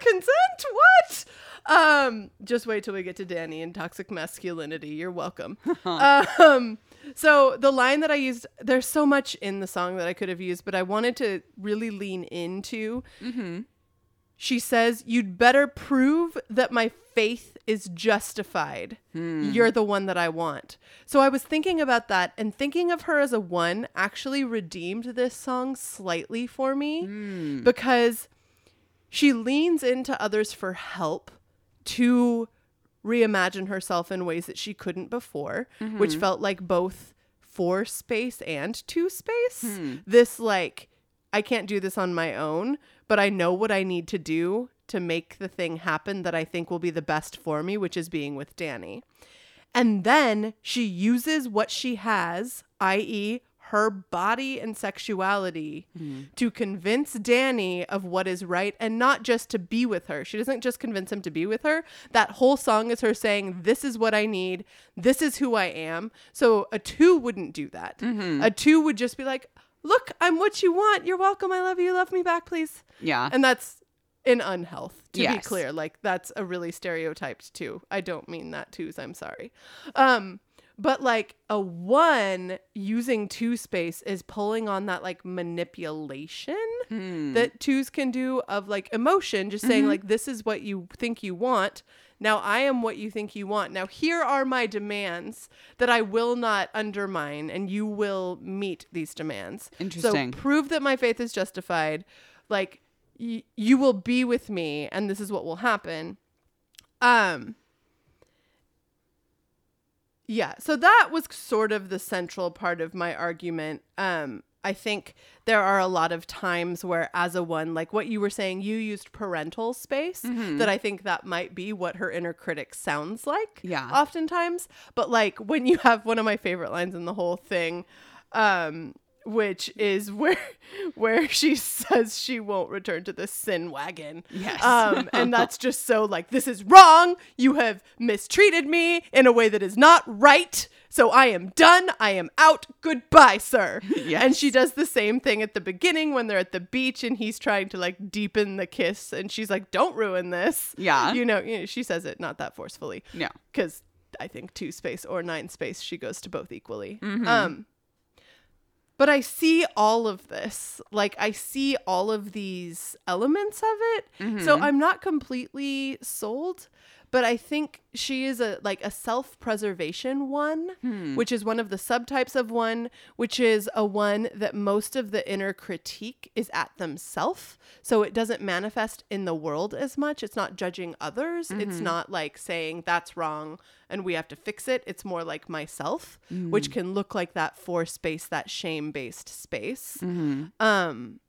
B: consent what um just wait till we get to danny and toxic masculinity you're welcome um so the line that i used there's so much in the song that i could have used but i wanted to really lean into mm-hmm. she says you'd better prove that my faith is justified. Hmm. You're the one that i want. So i was thinking about that and thinking of her as a one actually redeemed this song slightly for me hmm. because she leans into others for help to reimagine herself in ways that she couldn't before, which mm-hmm. felt like both four space and two space. Hmm. This, like, I can't do this on my own, but I know what I need to do to make the thing happen that I think will be the best for me, which is being with Danny. And then she uses what she has, i.e., her body and sexuality, to convince Danny of what is right and not just to be with her. She doesn't just convince him to be with her. That whole song is her saying, This is what I need. This is who I am. So a two wouldn't do that. A two would just be like, Look, I'm what you want. You're welcome. I love you. Love me back, please.
A: Yeah.
B: And that's in unhealth, to be clear. Like that's a really stereotyped too. I don't mean that twos, I'm sorry. Um, but like a one using two space is pulling on that like manipulation that twos can do of like emotion, just saying like this is what you think you want. Now I am what you think you want. Now here are my demands that I will not undermine and you will meet these demands.
A: Interesting.
B: So prove that my faith is justified. Like y- you will be with me and this is what will happen. Um yeah, so that was sort of the central part of my argument. Um, I think there are a lot of times where, as a one, like what you were saying, you used parental space, that I think that might be what her inner critic sounds like.
A: Yeah.
B: Oftentimes. But like when you have one of my favorite lines in the whole thing, um, which is where where she says she won't return to the sin wagon.
A: Yes.
B: Um, and that's just so like this is wrong. You have mistreated me in a way that is not right. So I am done. I am out. Goodbye, sir.
A: Yes.
B: And she does the same thing at the beginning when they're at the beach and he's trying to like deepen the kiss and she's like, "Don't ruin this."
A: Yeah.
B: You know, you know she says it not that forcefully
A: No.
B: because I think two space or nine space, she goes to both equally.
A: Mm-hmm.
B: Um, but I see all of this. Like, I see all of these elements of it.
A: Mm-hmm.
B: So I'm not completely sold. But I think she is a like a self-preservation one,
A: Hmm.
B: which is one of the subtypes of one, which is a one that most of the inner critique is at themselves. So it doesn't manifest in the world as much. It's not judging others. It's
A: Mm-hmm.
B: not like saying that's wrong and we have to fix it. It's more like myself,
A: Mm.
B: which can look like that for space, that shame-based space.
A: Mm-hmm.
B: Um,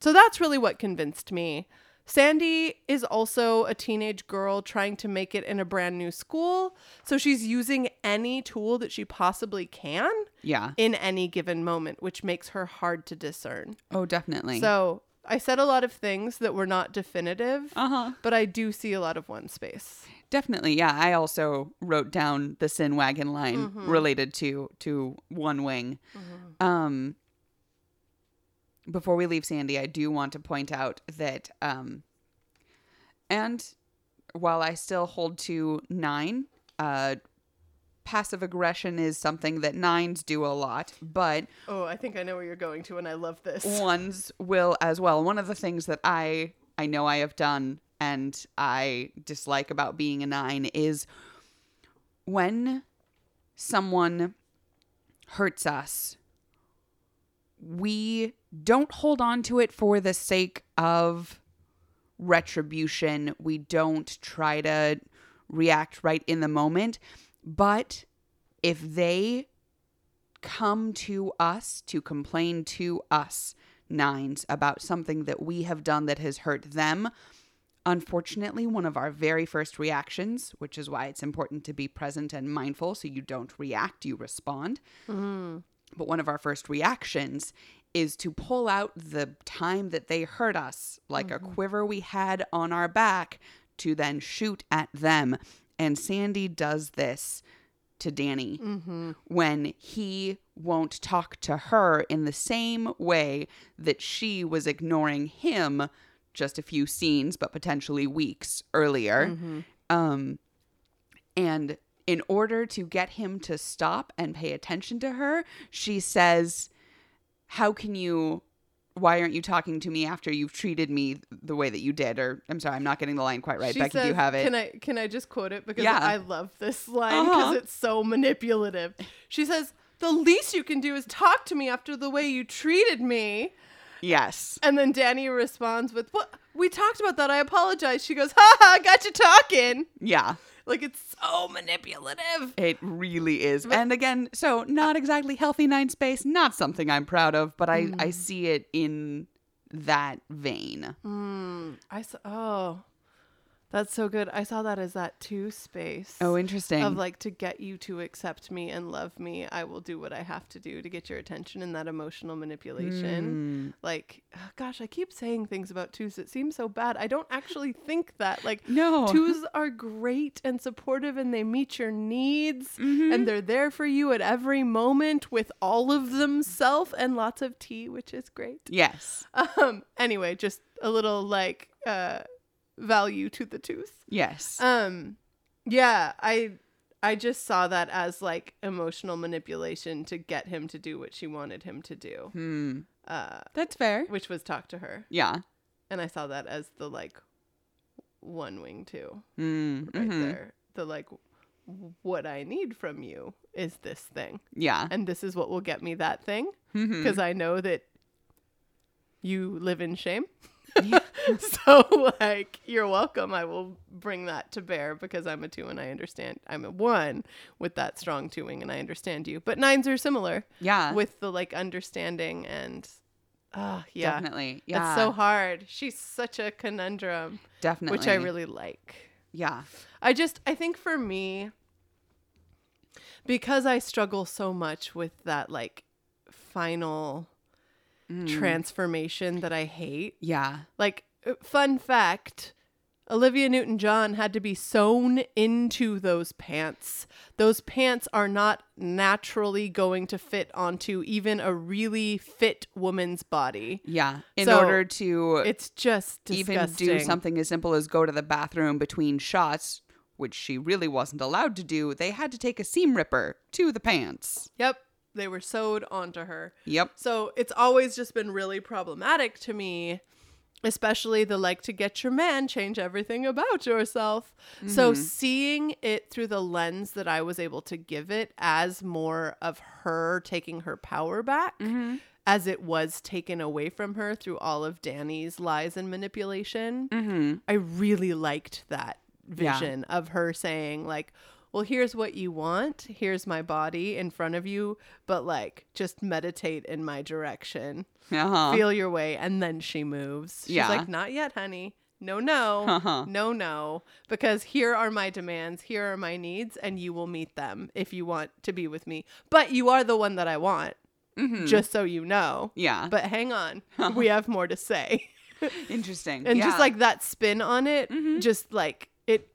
B: so that's really what convinced me. Sandy is also a teenage girl trying to make it in a brand new school. So she's using any tool that she possibly can
A: Yeah.
B: in any given moment, which makes her hard to discern.
A: Oh, definitely.
B: So I said a lot of things that were not definitive,
A: uh huh.
B: but I do see a lot of one space.
A: Definitely, yeah. I also wrote down the sin wagon line
B: Mhm.
A: related to to one wing.
B: Mm-hmm.
A: Um, before we leave Sandy, I do want to point out that, um, and while I still hold to nine, uh, passive aggression is something that nines do a lot, but
B: Oh, I think I know where you're going to, and I love this.
A: ones will as well. One of the things that I I know I have done and I dislike about being a nine is when someone hurts us, we don't hold on to it for the sake of retribution. We don't try to react right in the moment. But if they come to us to complain to us, nines, about something that we have done that has hurt them, unfortunately, one of our very first reactions, which is why it's important to be present and mindful so you don't react, you respond. Mm-hmm. But one of our first reactions is to pull out the time that they hurt us, like a mm-hmm. quiver we had on our back, to then shoot at them. And Sandy does this to Danny mm-hmm. when he won't talk to her in the same way that she was ignoring him just a few scenes, but potentially weeks earlier. Mm-hmm. Um, and in order to get him to stop and pay attention to her, she says, How can you? Why aren't you talking to me after you've treated me the way that you did? Or I'm sorry, I'm not getting the line quite right.
B: She
A: Becky, do you have it?
B: Can I can I just quote it because
A: Yeah.
B: I love this line because
A: Uh-huh.
B: it's so manipulative. She says, "The least you can do is talk to me after the way you treated me."
A: yes.
B: And then Danny responds with, "What? We talked about that. I apologize." She goes, "Ha ha, got you talking."
A: Yeah.
B: Like it's so manipulative.
A: It really is. And again, so not exactly healthy nine space, not something I'm proud of, but I, I see it in that vein.
B: Mm, I saw. Oh, that's so good. I saw that as that two space.
A: Oh, interesting.
B: of like to get you to accept me and love me, I will do what I have to do to get your attention in that emotional manipulation.
A: Mm.
B: Like, oh, gosh, I keep saying things about twos that seem so bad. I don't actually think that. Like,
A: No.
B: twos are great and supportive and they meet your needs
A: Mm-hmm.
B: and they're there for you at every moment with all of themselves and lots of tea, which is great.
A: yes.
B: Um, anyway, just a little like uh value to the tooth.
A: Yes.
B: Um yeah, I I just saw that as like emotional manipulation to get him to do what she wanted him to do.
A: hmm.
B: Uh
A: That's fair.
B: which was talk to her.
A: Yeah.
B: And I saw that as the like one wing too,
A: Mm,
B: right
A: mhm.
B: there. The like what I need from you is this thing.
A: Yeah.
B: And this is what will get me that thing because I know that you live in shame. so like you're welcome. I will bring that to bear because I'm a two and I understand. I'm a one with that strong two wing and I understand you. But nines are similar
A: yeah.
B: with the like understanding and ah yeah.
A: Definitely. Yeah.
B: It's so hard. She's such a conundrum,
A: Definitely.
B: which I really like.
A: Yeah.
B: I just I think for me because I struggle so much with that like final
A: Mm.
B: transformation that I hate.
A: Yeah.
B: Like uh, fun fact, Olivia Newton-John had to be sewn into those pants. Those pants are not naturally going to fit onto even a really fit woman's body.
A: Yeah. In
B: So,
A: order to
B: It's just
A: even do something as simple as go to the bathroom between shots, which she really wasn't allowed to do, they had to take a seam ripper to the pants.
B: Yep, they were sewed onto her.
A: Yep.
B: So it's always just been really problematic to me especially the like to get your man change everything about yourself so seeing it through the lens that i was able to give it as more of her taking her power back as it was taken away from her through all of danny's lies and manipulation
A: Mm-hmm.
B: i really liked that
A: Yeah.
B: vision of her saying like well here's what you want here's my body in front of you but like just meditate in my direction
A: Uh-huh.
B: feel your way and then she moves she's
A: Yeah.
B: like not yet honey no no
A: Uh-huh.
B: no no because here are my demands here are my needs and you will meet them if you want to be with me but you are the one that i want
A: Mhm.
B: just so you know
A: yeah.
B: but hang on we have more to say
A: Interesting.
B: and
A: yeah.
B: just like that spin on it
A: Mhm.
B: just like it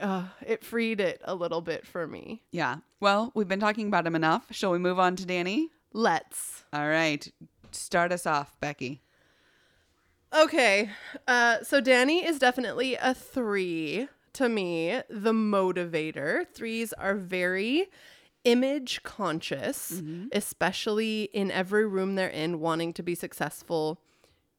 B: uh, it freed it a little bit for me
A: Yeah. Well, we've been talking about him enough. Shall we move on to Danny?
B: let's
A: All right. Start us off, Becky.
B: Okay. Uh, so Danny is definitely a three to me, the motivator. Threes are very image conscious, especially in every room they're in, wanting to be successful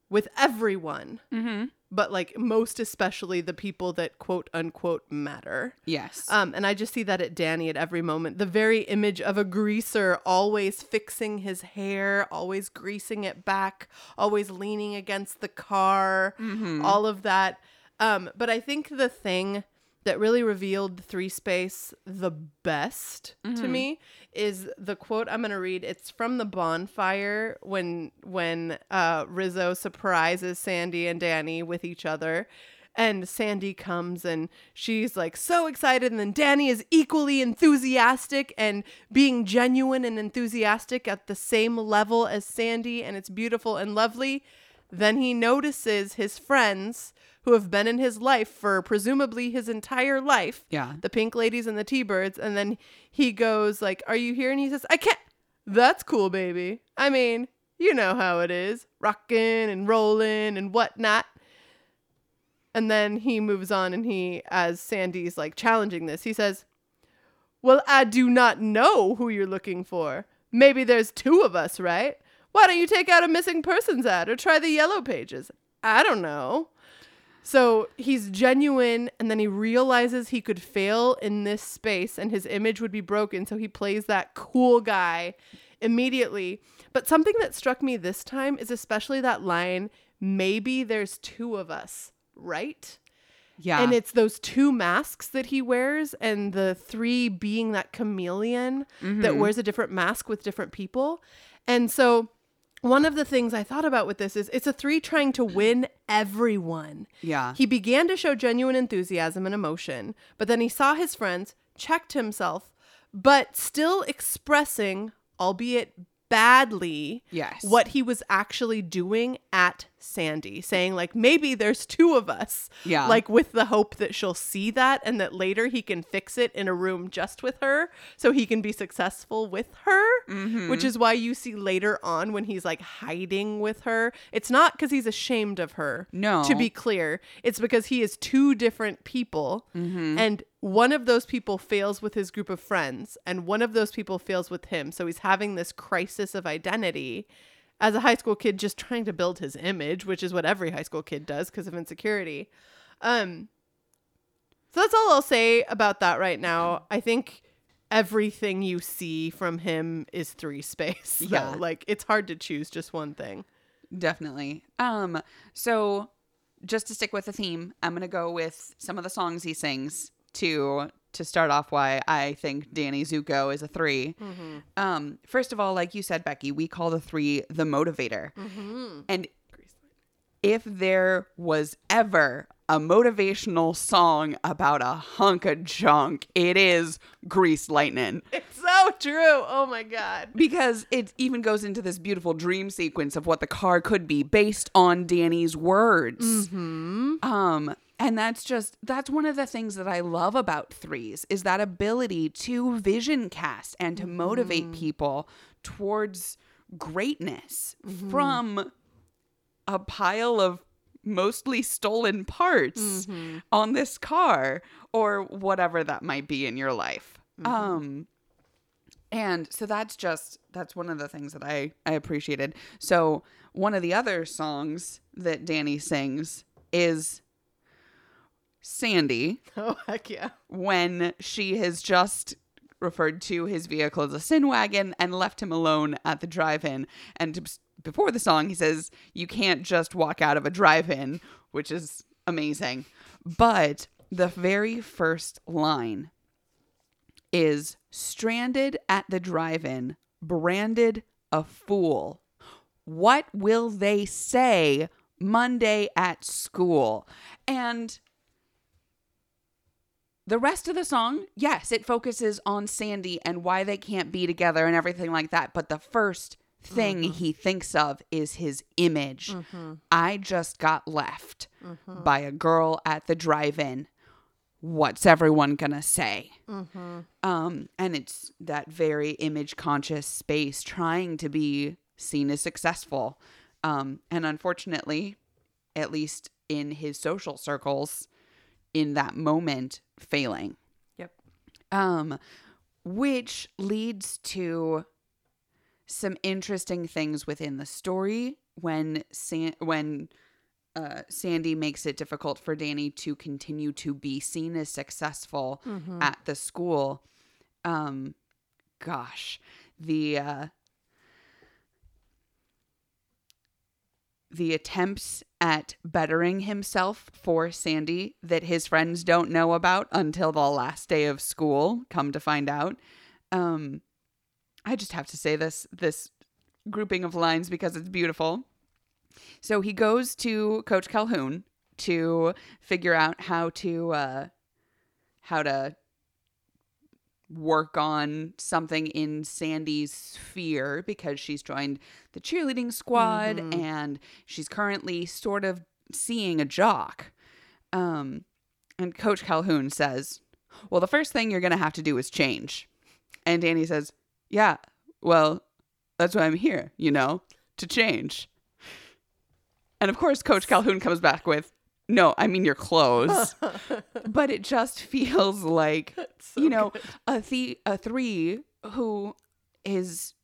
B: with everyone,
A: Mm-hmm.
B: But like most especially the people that quote unquote matter.
A: Yes.
B: Um, and I just see that at Danny at every moment. The very image of a greaser always fixing his hair, always greasing it back, always leaning against the car, all of that. Um, but I think the thing that really revealed Three Space the best to me is the quote I'm going to read. It's from the bonfire when when uh, Rizzo surprises Sandy and Danny with each other. And Sandy comes and she's like so excited. And then Danny is equally enthusiastic and being genuine and enthusiastic at the same level as Sandy. And it's beautiful and lovely. Then he notices his friends who have been in his life for presumably his entire life.
A: Yeah.
B: the pink ladies and the t-birds. And then he goes like are you here? And he says i can't. That's cool baby. I mean you know how it is. Rocking and rolling and whatnot. And then he moves on and he as sandy's like challenging this he says well i do not know who you're looking for. Maybe there's two of us right? Why don't you take out a missing persons ad or try the yellow pages? I don't know so he's genuine, and then he realizes he could fail in this space and his image would be broken. So he plays that cool guy immediately. But something that struck me this time is especially that line maybe there's two of us, right?
A: Yeah.
B: And it's those two masks that he wears, and the three being that chameleon that mm-hmm. wears a different mask with different people. And so, one of the things I thought about with this is it's a three trying to win everyone.
A: yeah.
B: He began to show genuine enthusiasm and emotion, but then he saw his friends, checked himself, but still expressing, albeit badly,
A: yes.
B: what he was actually doing at Sandy, saying, like, maybe there's two of us.
A: Yeah.
B: Like, with the hope that she'll see that and that later he can fix it in a room just with her so he can be successful with her.
A: Mm-hmm.
B: Which is why you see later on when he's like hiding with her, it's not because he's ashamed of her.
A: No.
B: To be clear, it's because he is two different people.
A: Mm-hmm.
B: And one of those people fails with his group of friends, and one of those people fails with him. So he's having this crisis of identity as a high school kid, just trying to build his image, which is what every high school kid does because of insecurity. Um, so that's all I'll say about that right now. I think everything you see from him is three space. though.
A: Yeah.
B: Like it's hard to choose just one thing.
A: Definitely. Um, so just to stick with the theme, I'm gonna go with some of the songs he sings to to start off why I think Danny Zuko is a 3 Um, first of all, like you said, Becky, we call the three the motivator. And if there was ever a motivational song about a hunk of junk, it is Grease Lightning.
B: It's so true. Oh my god.
A: Because it even goes into this beautiful dream sequence of what the car could be based on Danny's words. Um, and that's just that's one of the things that I love about threes is that ability to vision cast and to motivate mm-hmm. people towards greatness mm-hmm. from a pile of mostly stolen parts mm-hmm. on this car or whatever that might be in your life. Um and so that's just that's one of the things that I I appreciated. So one of the other songs that Danny sings is Sandy
B: Oh heck yeah.
A: when she has just referred to his vehicle as a sin wagon and left him alone at the drive-in. And to- before the song, he says, "You can't just walk out of a drive-in," which is amazing. But the very first line is stranded at the drive-in, branded a fool. What will they say Monday at school? And the rest of the song, yes, it focuses on Sandy and why they can't be together and everything like that. But the first thing he thinks of is his image. I just got left by a girl at the drive in. What's everyone gonna say? Um, and it's that very image conscious space trying to be seen as successful. Um, and unfortunately, at least in his social circles, in that moment, failing.
B: Yep.
A: Um, which leads to some interesting things within the story when San- when uh, Sandy makes it difficult for Danny to continue to be seen as successful at the school. Um, gosh, the uh, the attempts at bettering himself for Sandy that his friends don't know about until the last day of school, come to find out. Um, I just have to say this this grouping of lines because it's beautiful. So he goes to Coach Calhoun to figure out how to uh, how to work on something in Sandy's sphere because she's joined the cheerleading squad and she's currently sort of seeing a jock. Um, and Coach Calhoun says, Well, the first thing you're going to have to do is change. And Danny says, Yeah, well, that's why I'm here, you know, to change. And of course, Coach Calhoun comes back with, No, I mean your clothes. but it just feels like, you know, a, the- a three who is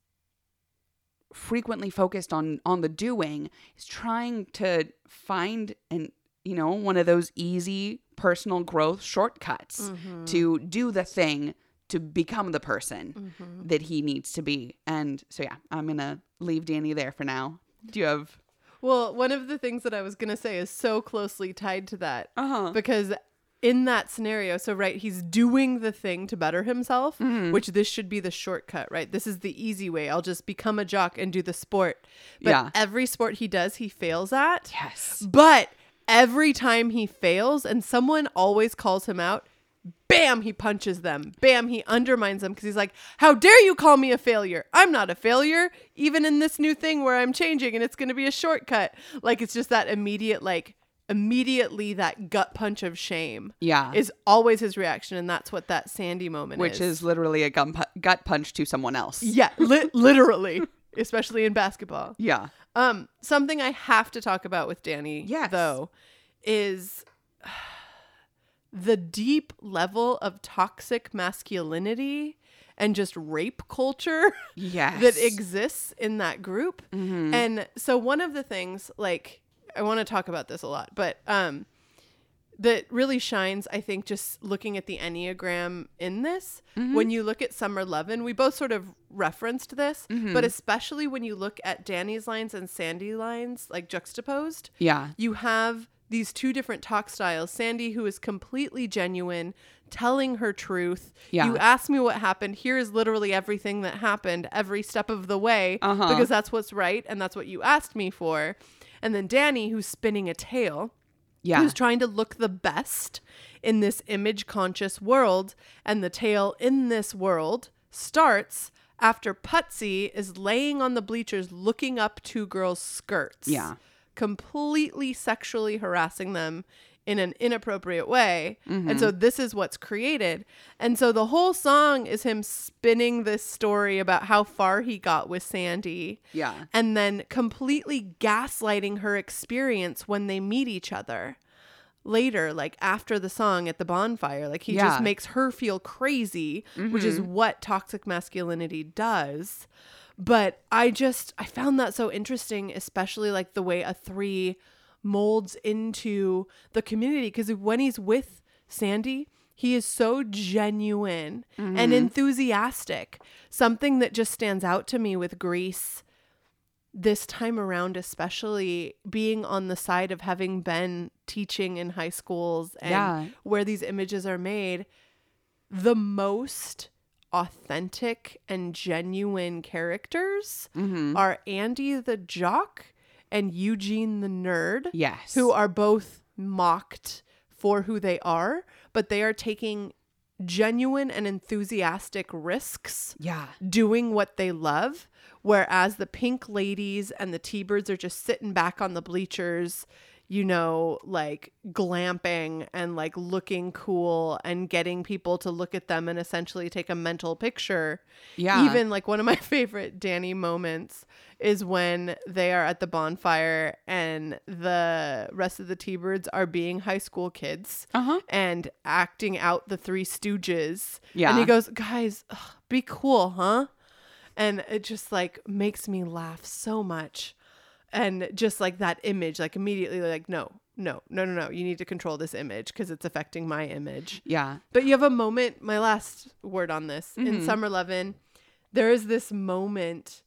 A: frequently focused on on the doing is trying to find and you know one of those easy personal growth shortcuts mm-hmm. to do the thing to become the person mm-hmm. that he needs to be. And so yeah i'm gonna leave danny there for now. Do you have
B: Well, one of the things that I was going to say is so closely tied to that
A: uh-huh
B: because in that scenario, so right, he's doing the thing to better himself,
A: Mm-hmm.
B: which this should be the shortcut, right? This is the easy way. I'll just become a jock and do the sport. But
A: Yeah.
B: every sport he does, he fails at.
A: yes
B: But every time he fails and someone always calls him out, bam, he punches them. Bam, he undermines them because he's like, How dare you call me a failure? I'm not a failure, even in this new thing where I'm changing and it's going to be a shortcut. Like, it's just that immediate, like, immediately that gut punch of shame
A: yeah
B: is always his reaction. And that's what that Sandy moment
A: which is literally a gun pu- gut punch to someone else
B: Yeah, li- literally, especially in basketball.
A: yeah
B: Um, something I have to talk about with Danny,
A: Yes.
B: though, is the deep level of toxic masculinity and just rape culture
A: yes
B: that exists in that group. Mm-hmm. And so one of the things, like, I want to talk about this a lot, but um, that really shines, I think, just looking at the Enneagram in this. Mm-hmm. When you look at Summer Lovin, we both sort of referenced this, mm-hmm. but especially when you look at Danny's lines and Sandy lines, like juxtaposed,
A: yeah
B: you have these two different talk styles. Sandy, who is completely genuine, telling her truth.
A: Yeah.
B: You ask me what happened. Here is literally everything that happened every step of the way
A: Uh-huh.
B: because that's what's right and that's what you asked me for. And then Danny, who's spinning a tale
A: yeah
B: who's trying to look the best in this image conscious world. And the tale in this world starts after Putzie is laying on the bleachers looking up two girls' skirts.
A: Yeah.
B: Completely sexually harassing them in an inappropriate way. And mm-hmm. so this is what's created. And so the whole song is him spinning this story about how far he got with Sandy
A: yeah
B: and then completely gaslighting her experience when they meet each other later like after the song at the bonfire like he
A: Yeah.
B: just makes her feel crazy which is mm-hmm. what toxic masculinity does but i just i found that so interesting especially like the way a 3 molds into the community because when he's with Sandy, he is so genuine and mm-hmm. enthusiastic. Something that just stands out to me with Grease this time around, especially being on the side of having been teaching in high schools and
A: Yeah.
B: where these images are made, the most authentic and genuine characters
A: Mm-hmm.
B: are Andy the jock and Eugene the nerd
A: Yes.
B: who are both mocked for who they are, but they are taking genuine and enthusiastic risks
A: Yeah.
B: doing what they love. Whereas the pink ladies and the T Birds are just sitting back on the bleachers, you know, like glamping and like looking cool and getting people to look at them and essentially take a mental picture.
A: Yeah.
B: Even like one of my favorite Danny moments is when they are at the bonfire and the rest of the T Birds are being high school kids
A: Uh-huh.
B: and acting out the Three Stooges.
A: Yeah.
B: And he goes, guys, ugh, be cool, huh? And it just like makes me laugh so much. And just like that image, like immediately, like, no, no, no, no, no. You need to control this image because it's affecting my image.
A: Yeah.
B: But you have a moment, my last word on this in
A: Mhm.
B: Summer Lovin', there is this moment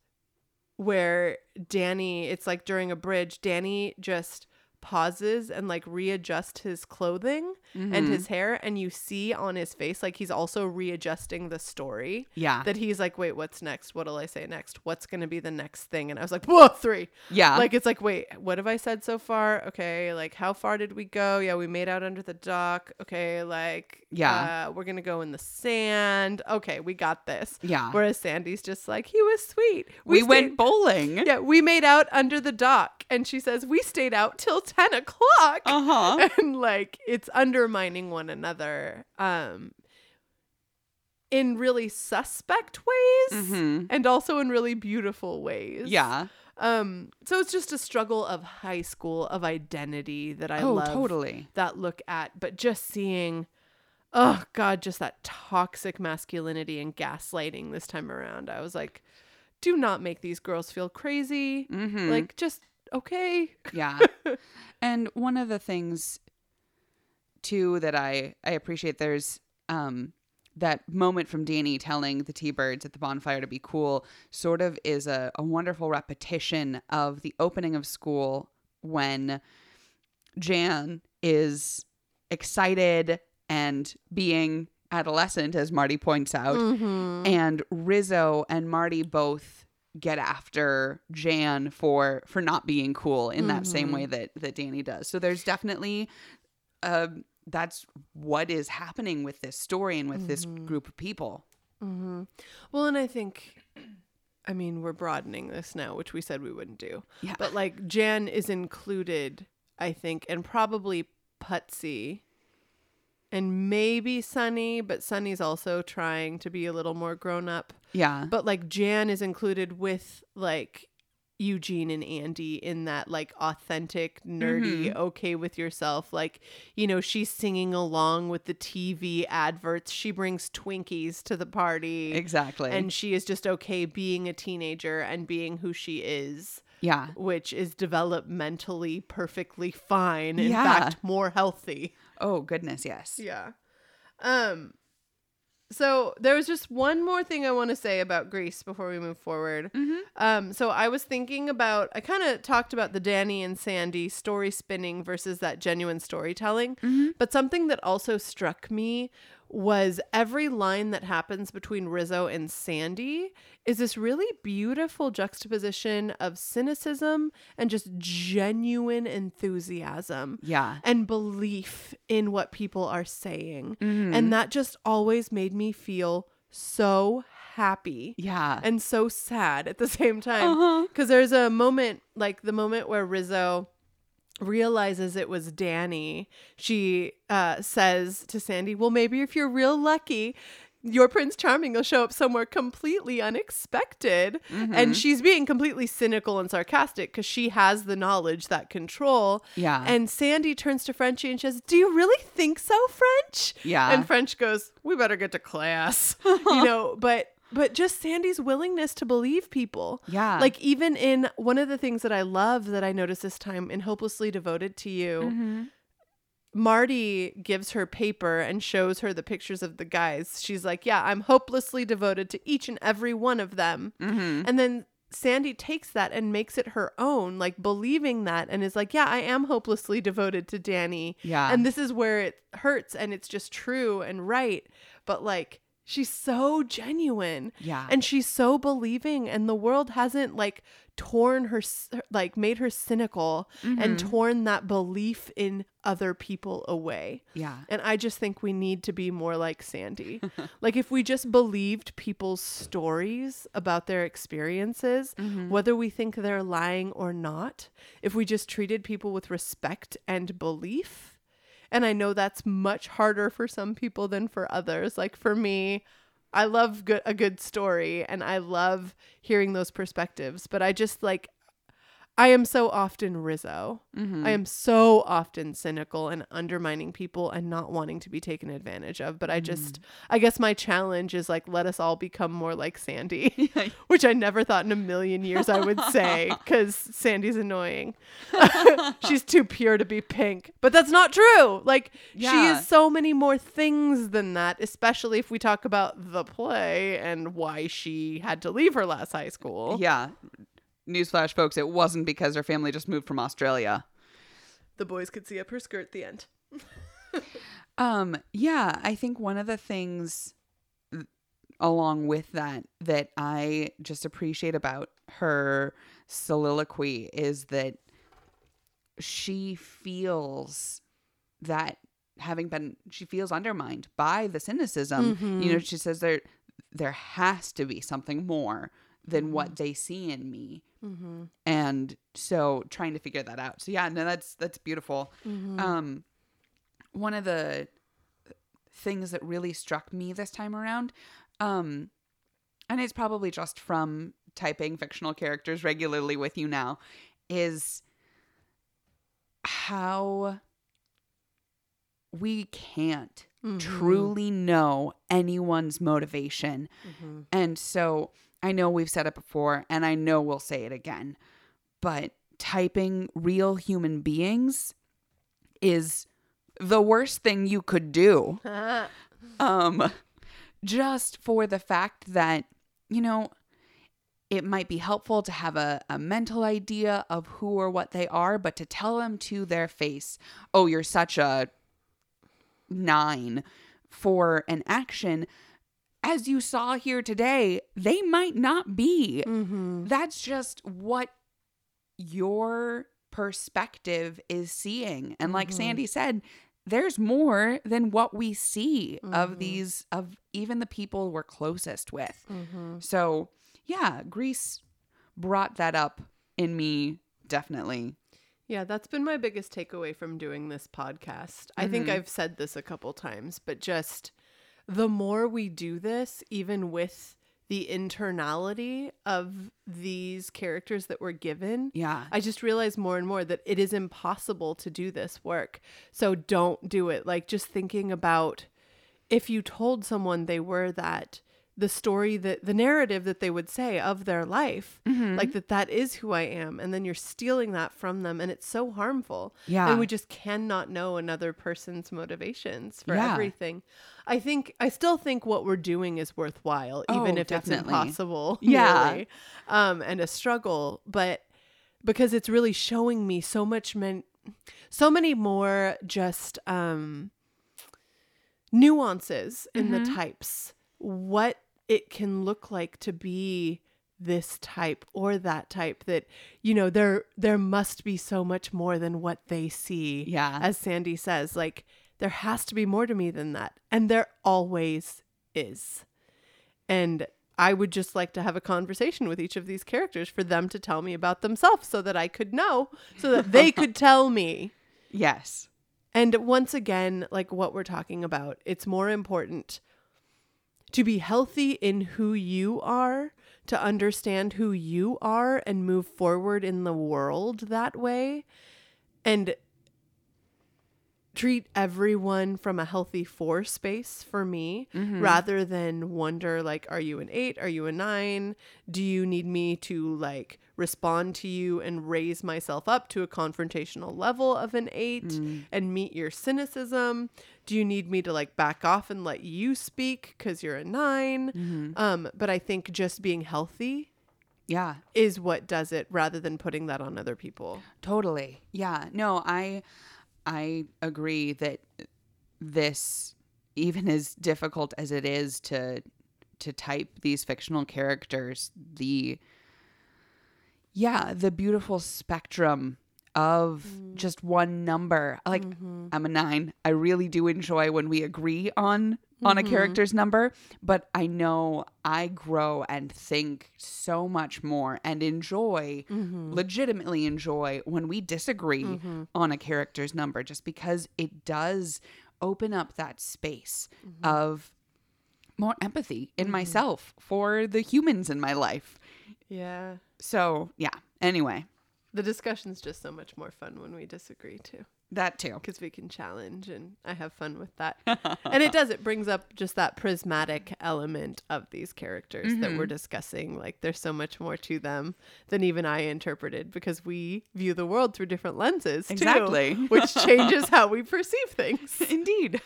B: where Danny, it's like during a bridge, Danny just pauses and like readjust his clothing and
A: Mhm.
B: his hair and you see on his face like he's also readjusting the story
A: Yeah.
B: that he's like wait what's next what'll i say next what's gonna be the next thing and i was like whoa three
A: yeah.
B: like it's like wait what have i said so far okay like how far did we go yeah we made out under the dock okay like
A: Yeah.
B: uh, we're gonna go in the sand okay we got this
A: yeah.
B: whereas sandy's just like he was sweet
A: we
B: stayed-
A: went bowling.
B: yeah we made out under the dock and she says we stayed out till 10 o'clock
A: Uh-huh.
B: and like it's undermining one another um in really suspect ways
A: Mhm.
B: and also in really beautiful ways
A: Yeah.
B: um so it's just a struggle of high school of identity that i
A: oh,
B: love
A: totally.
B: that look at but just seeing oh god just that toxic masculinity and gaslighting this time around i was like do not make these girls feel crazy
A: Mhm.
B: like just okay
A: Yeah. and one of the things too that I I appreciate there's um that moment from Danny telling the T-Birds at the bonfire to be cool sort of is a, a wonderful repetition of the opening of school when Jan is excited and being adolescent, as Marty points out,
B: Mm-hmm.
A: and Rizzo and Marty both get after Jan for for not being cool in that same
B: Mhm.
A: way that that Danny does. So there's definitely uh that's what is happening with this story and with this
B: Mhm.
A: group of people.
B: Mm-hmm. Well, and I think, I mean, we're broadening this now, which we said we wouldn't do.
A: Yeah.
B: But like Jan is included, I think, and probably Putzie and maybe Sonny, but Sonny's also trying to be a little more grown up.
A: Yeah.
B: But like Jan is included with like Eugene and Andy in that like authentic, nerdy,
A: Mhm.
B: okay with yourself. Like, you know, she's singing along with the TV adverts. She brings Twinkies to the party.
A: Exactly.
B: And she is just okay being a teenager and being who she is,
A: yeah.
B: which is developmentally perfectly fine. In
A: Yeah.
B: fact, more healthy.
A: Oh goodness, yes.
B: Yeah. Um so there was just one more thing I want to say about Grease before we move forward.
A: Mhm.
B: Um so I was thinking about I kind of talked about the Danny and Sandy story spinning versus that genuine storytelling,
A: Mhm.
B: but something that also struck me was every line that happens between Rizzo and Sandy is this really beautiful juxtaposition of cynicism and just genuine enthusiasm
A: Yeah.
B: and belief in what people are saying.
A: Mhm.
B: And that just always made me feel so happy
A: yeah.
B: and so sad at the same time.
A: uh-huh.
B: Because there's a moment, like the moment where Rizzo realizes it was Danny, she uh, says to Sandy, Well, maybe if you're real lucky, your Prince Charming will show up somewhere completely unexpected.
A: Mhm.
B: And she's being completely cynical and sarcastic because she has the knowledge, that control.
A: Yeah.
B: And Sandy turns to Frenchie and says, Do you really think so, French?
A: yeah.
B: And French goes, We better get to class. you know, but but just Sandy's willingness to believe people.
A: Yeah.
B: Like even in one of the things that I love that I noticed this time in Hopelessly Devoted to You,
A: Mm-hmm.
B: Marty gives her paper and shows her the pictures of the guys. She's like, "Yeah, I'm hopelessly devoted to each and every one of them."
A: Mm-hmm.
B: And then Sandy takes that and makes it her own, like believing that and is like, "Yeah, I am hopelessly devoted to Danny."
A: Yeah.
B: And this is where it hurts and it's just true and right, but like she's so genuine
A: Yeah.
B: and she's so believing and the world hasn't like torn her like made her cynical and
A: Mm-hmm.
B: torn that belief in other people away
A: yeah.
B: and i just think we need to be more like sandy like if we just believed people's stories about their experiences
A: Mm-hmm.
B: whether we think they're lying or not if we just treated people with respect and belief and I know that's much harder for some people than for others. Like for me, I love good, a good story and I love hearing those perspectives, but I just like I am so often Rizzo.
A: Mm-hmm.
B: I am so often cynical and undermining people and not wanting to be taken advantage of. But I just, I guess my challenge is like, let us all become more like Sandy, which I never thought in a million years I would say because Sandy's annoying. She's too pure to be pink. But that's not true. Like, she
A: Yeah.
B: is so many more things than that, especially if we talk about the play and why she had to leave her last high school.
A: Yeah. Newsflash, folks, it wasn't because her family just moved from Australia.
B: The boys could see up her skirt at the end.
A: Um, yeah, I think one of the things along with that that I just appreciate about her soliloquy is that she feels that having been she feels undermined by the cynicism. You know, she says there there has to be something more than what they see in me. And so trying to figure that out. So yeah, no that's that's beautiful. Um one of the things that really struck me this time around um and it's probably just from typing fictional characters regularly with you now is how we can't truly know anyone's motivation. And so i know we've said it before and i know we'll say it again but typing real human beings is the worst thing you could do. Um just for the fact that, you know, it might be helpful to have a, a mental idea of who or what they are, but to tell them to their face, oh, you're such a nine for an action, as you saw here today, they might not be. Mm-hmm. That's just what your perspective is seeing. And like mm-hmm. Sandy said, there's more than what we see of mm-hmm. these, of even the people we're closest with. So, yeah, Grease brought that up in me definitely.
B: Yeah, that's been my biggest takeaway from doing this podcast. I think I've said this a couple times, but just the more we do this, even with the internality of these characters that we're given,
A: Yeah.
B: I just realize more and more that it is impossible to do this work. So don't do it. Like just thinking about if you told someone they were that the story that the narrative that they would say of their life
A: Mm-hmm.
B: like that that is who i am and then you're stealing that from them and it's so harmful
A: Yeah.
B: and we just cannot know another person's motivations for
A: Yeah.
B: everything i think i still think what we're doing is worthwhile
A: Oh,
B: even if
A: definitely.
B: it's impossible
A: Yeah.
B: really, um and a struggle but because it's really showing me so much men so many more just um nuances in the types what it can look like to be this type or that type that you know there there must be so much more than what they see
A: Yeah.
B: as sandy says like there has to be more to me than that and there always is and i would just like to have a conversation with each of these characters for them to tell me about themselves so that i could know so that they could tell me
A: Yes.
B: and once again, like what we're talking about, it's more important to be healthy in who you are, to understand who you are and move forward in the world that way. And treat everyone from a healthy four space for me
A: Mm-hmm.
B: rather than wonder like are you an 8 are you a 9 do you need me to like respond to you and raise myself up to a confrontational level of an 8
A: Mm.
B: and meet your cynicism do you need me to like back off and let you speak cuz you're a 9
A: Mm-hmm.
B: um but i think just being healthy
A: Yeah,
B: is what does it rather than putting that on other people
A: totally. Yeah. No, I I agree that this even as difficult as it is to to type these fictional characters, the yeah, the beautiful spectrum of mm. just one number. Like mm-hmm. I'm a 9. I really do enjoy when we agree on on a mm-hmm. character's number, but I know I grow and think so much more and enjoy mm-hmm. legitimately enjoy when we disagree on a character's number just because it does open up that space of more empathy in myself for the humans in my life.
B: yeah
A: So, yeah. Anyway,
B: the discussion's just so much more fun when we disagree too
A: that too.
B: because we can challenge and I have fun with that. and it does, it brings up just that prismatic element of these characters that
A: Mm-hmm.
B: we're discussing. Like there's so much more to them than even I interpreted because we view the world through different lenses, too,
A: Exactly.
B: which changes how we perceive things.
A: Indeed.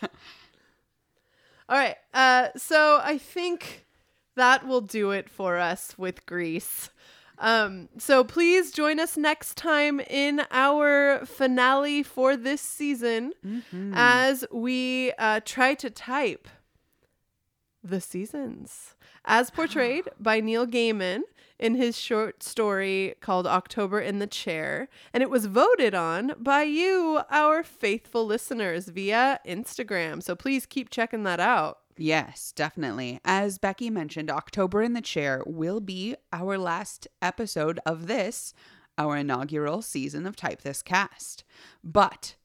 B: All right. Uh, so I think that will do it for us with Grease. Um, so please join us next time in our finale for this season as we uh, try to type the seasons as portrayed by Neil Gaiman in his short story called October in the Chair. And it was voted on by you, our faithful listeners, via Instagram. So please keep checking that out.
A: Yes, definitely. As Becky mentioned, October in the Chair will be our last episode of this, our inaugural season of Type This Cast. But,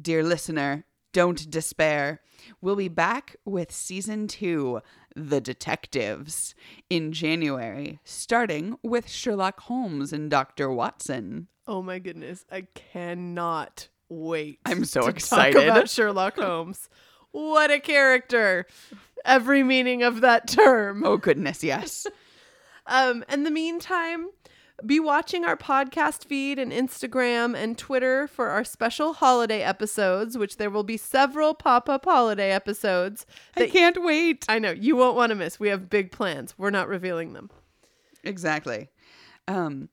A: dear listener, don't despair. We'll be back with season two, The Detectives, in January, starting with Sherlock Holmes and Dr. Watson.
B: Oh my goodness, I cannot wait.
A: I'm so
B: to
A: excited.
B: Talk about Sherlock Holmes. What a character! Every meaning of that term.
A: Oh, goodness, yes.
B: Um, in the meantime, be watching our podcast feed and Instagram and Twitter for our special holiday episodes, which there will be several pop up holiday episodes
A: I can't wait.
B: I know you won't want to miss. We have big plans. We're not revealing them.
A: Exactly. Um,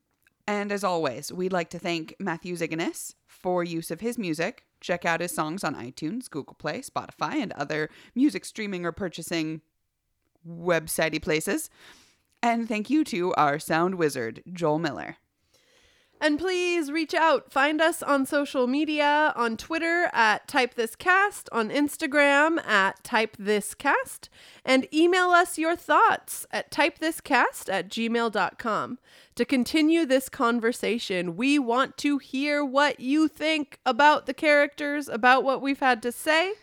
A: and as always, we'd like to thank Matthew Ziganis for use of his music. Check out his songs on iTunes, Google Play, Spotify, and other music streaming or purchasing websitey places. And thank you to our sound wizard, Joel Miller.
B: And please reach out. Find us on social media on Twitter at Type This Cast, on Instagram at Type This Cast, and email us your thoughts at typethiscast at gmail.com. To continue this conversation, we want to hear what you think about the characters, about what we've had to say.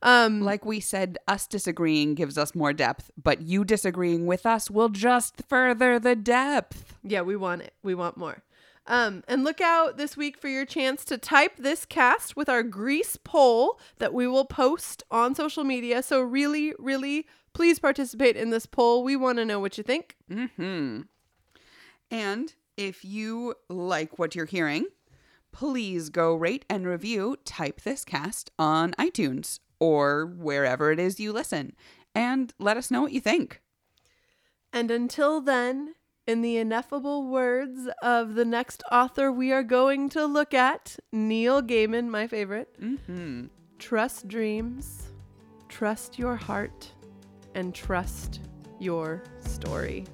B: Um,
A: Like we said, us disagreeing gives us more depth, but you disagreeing with us will just further the depth.
B: Yeah, we want it. We want more. Um, and look out this week for your chance to type this cast with our Grease poll that we will post on social media. So, really, really, please participate in this poll. We want to know what you think.
A: hmm And if you like what you're hearing, please go rate and review Type This Cast on iTunes or wherever it is you listen and let us know what you think.
B: And until then, in the ineffable words of the next author we are going to look at, Neil Gaiman, my favorite,
A: Mm-hmm.
B: trust dreams, trust your heart, and trust your story.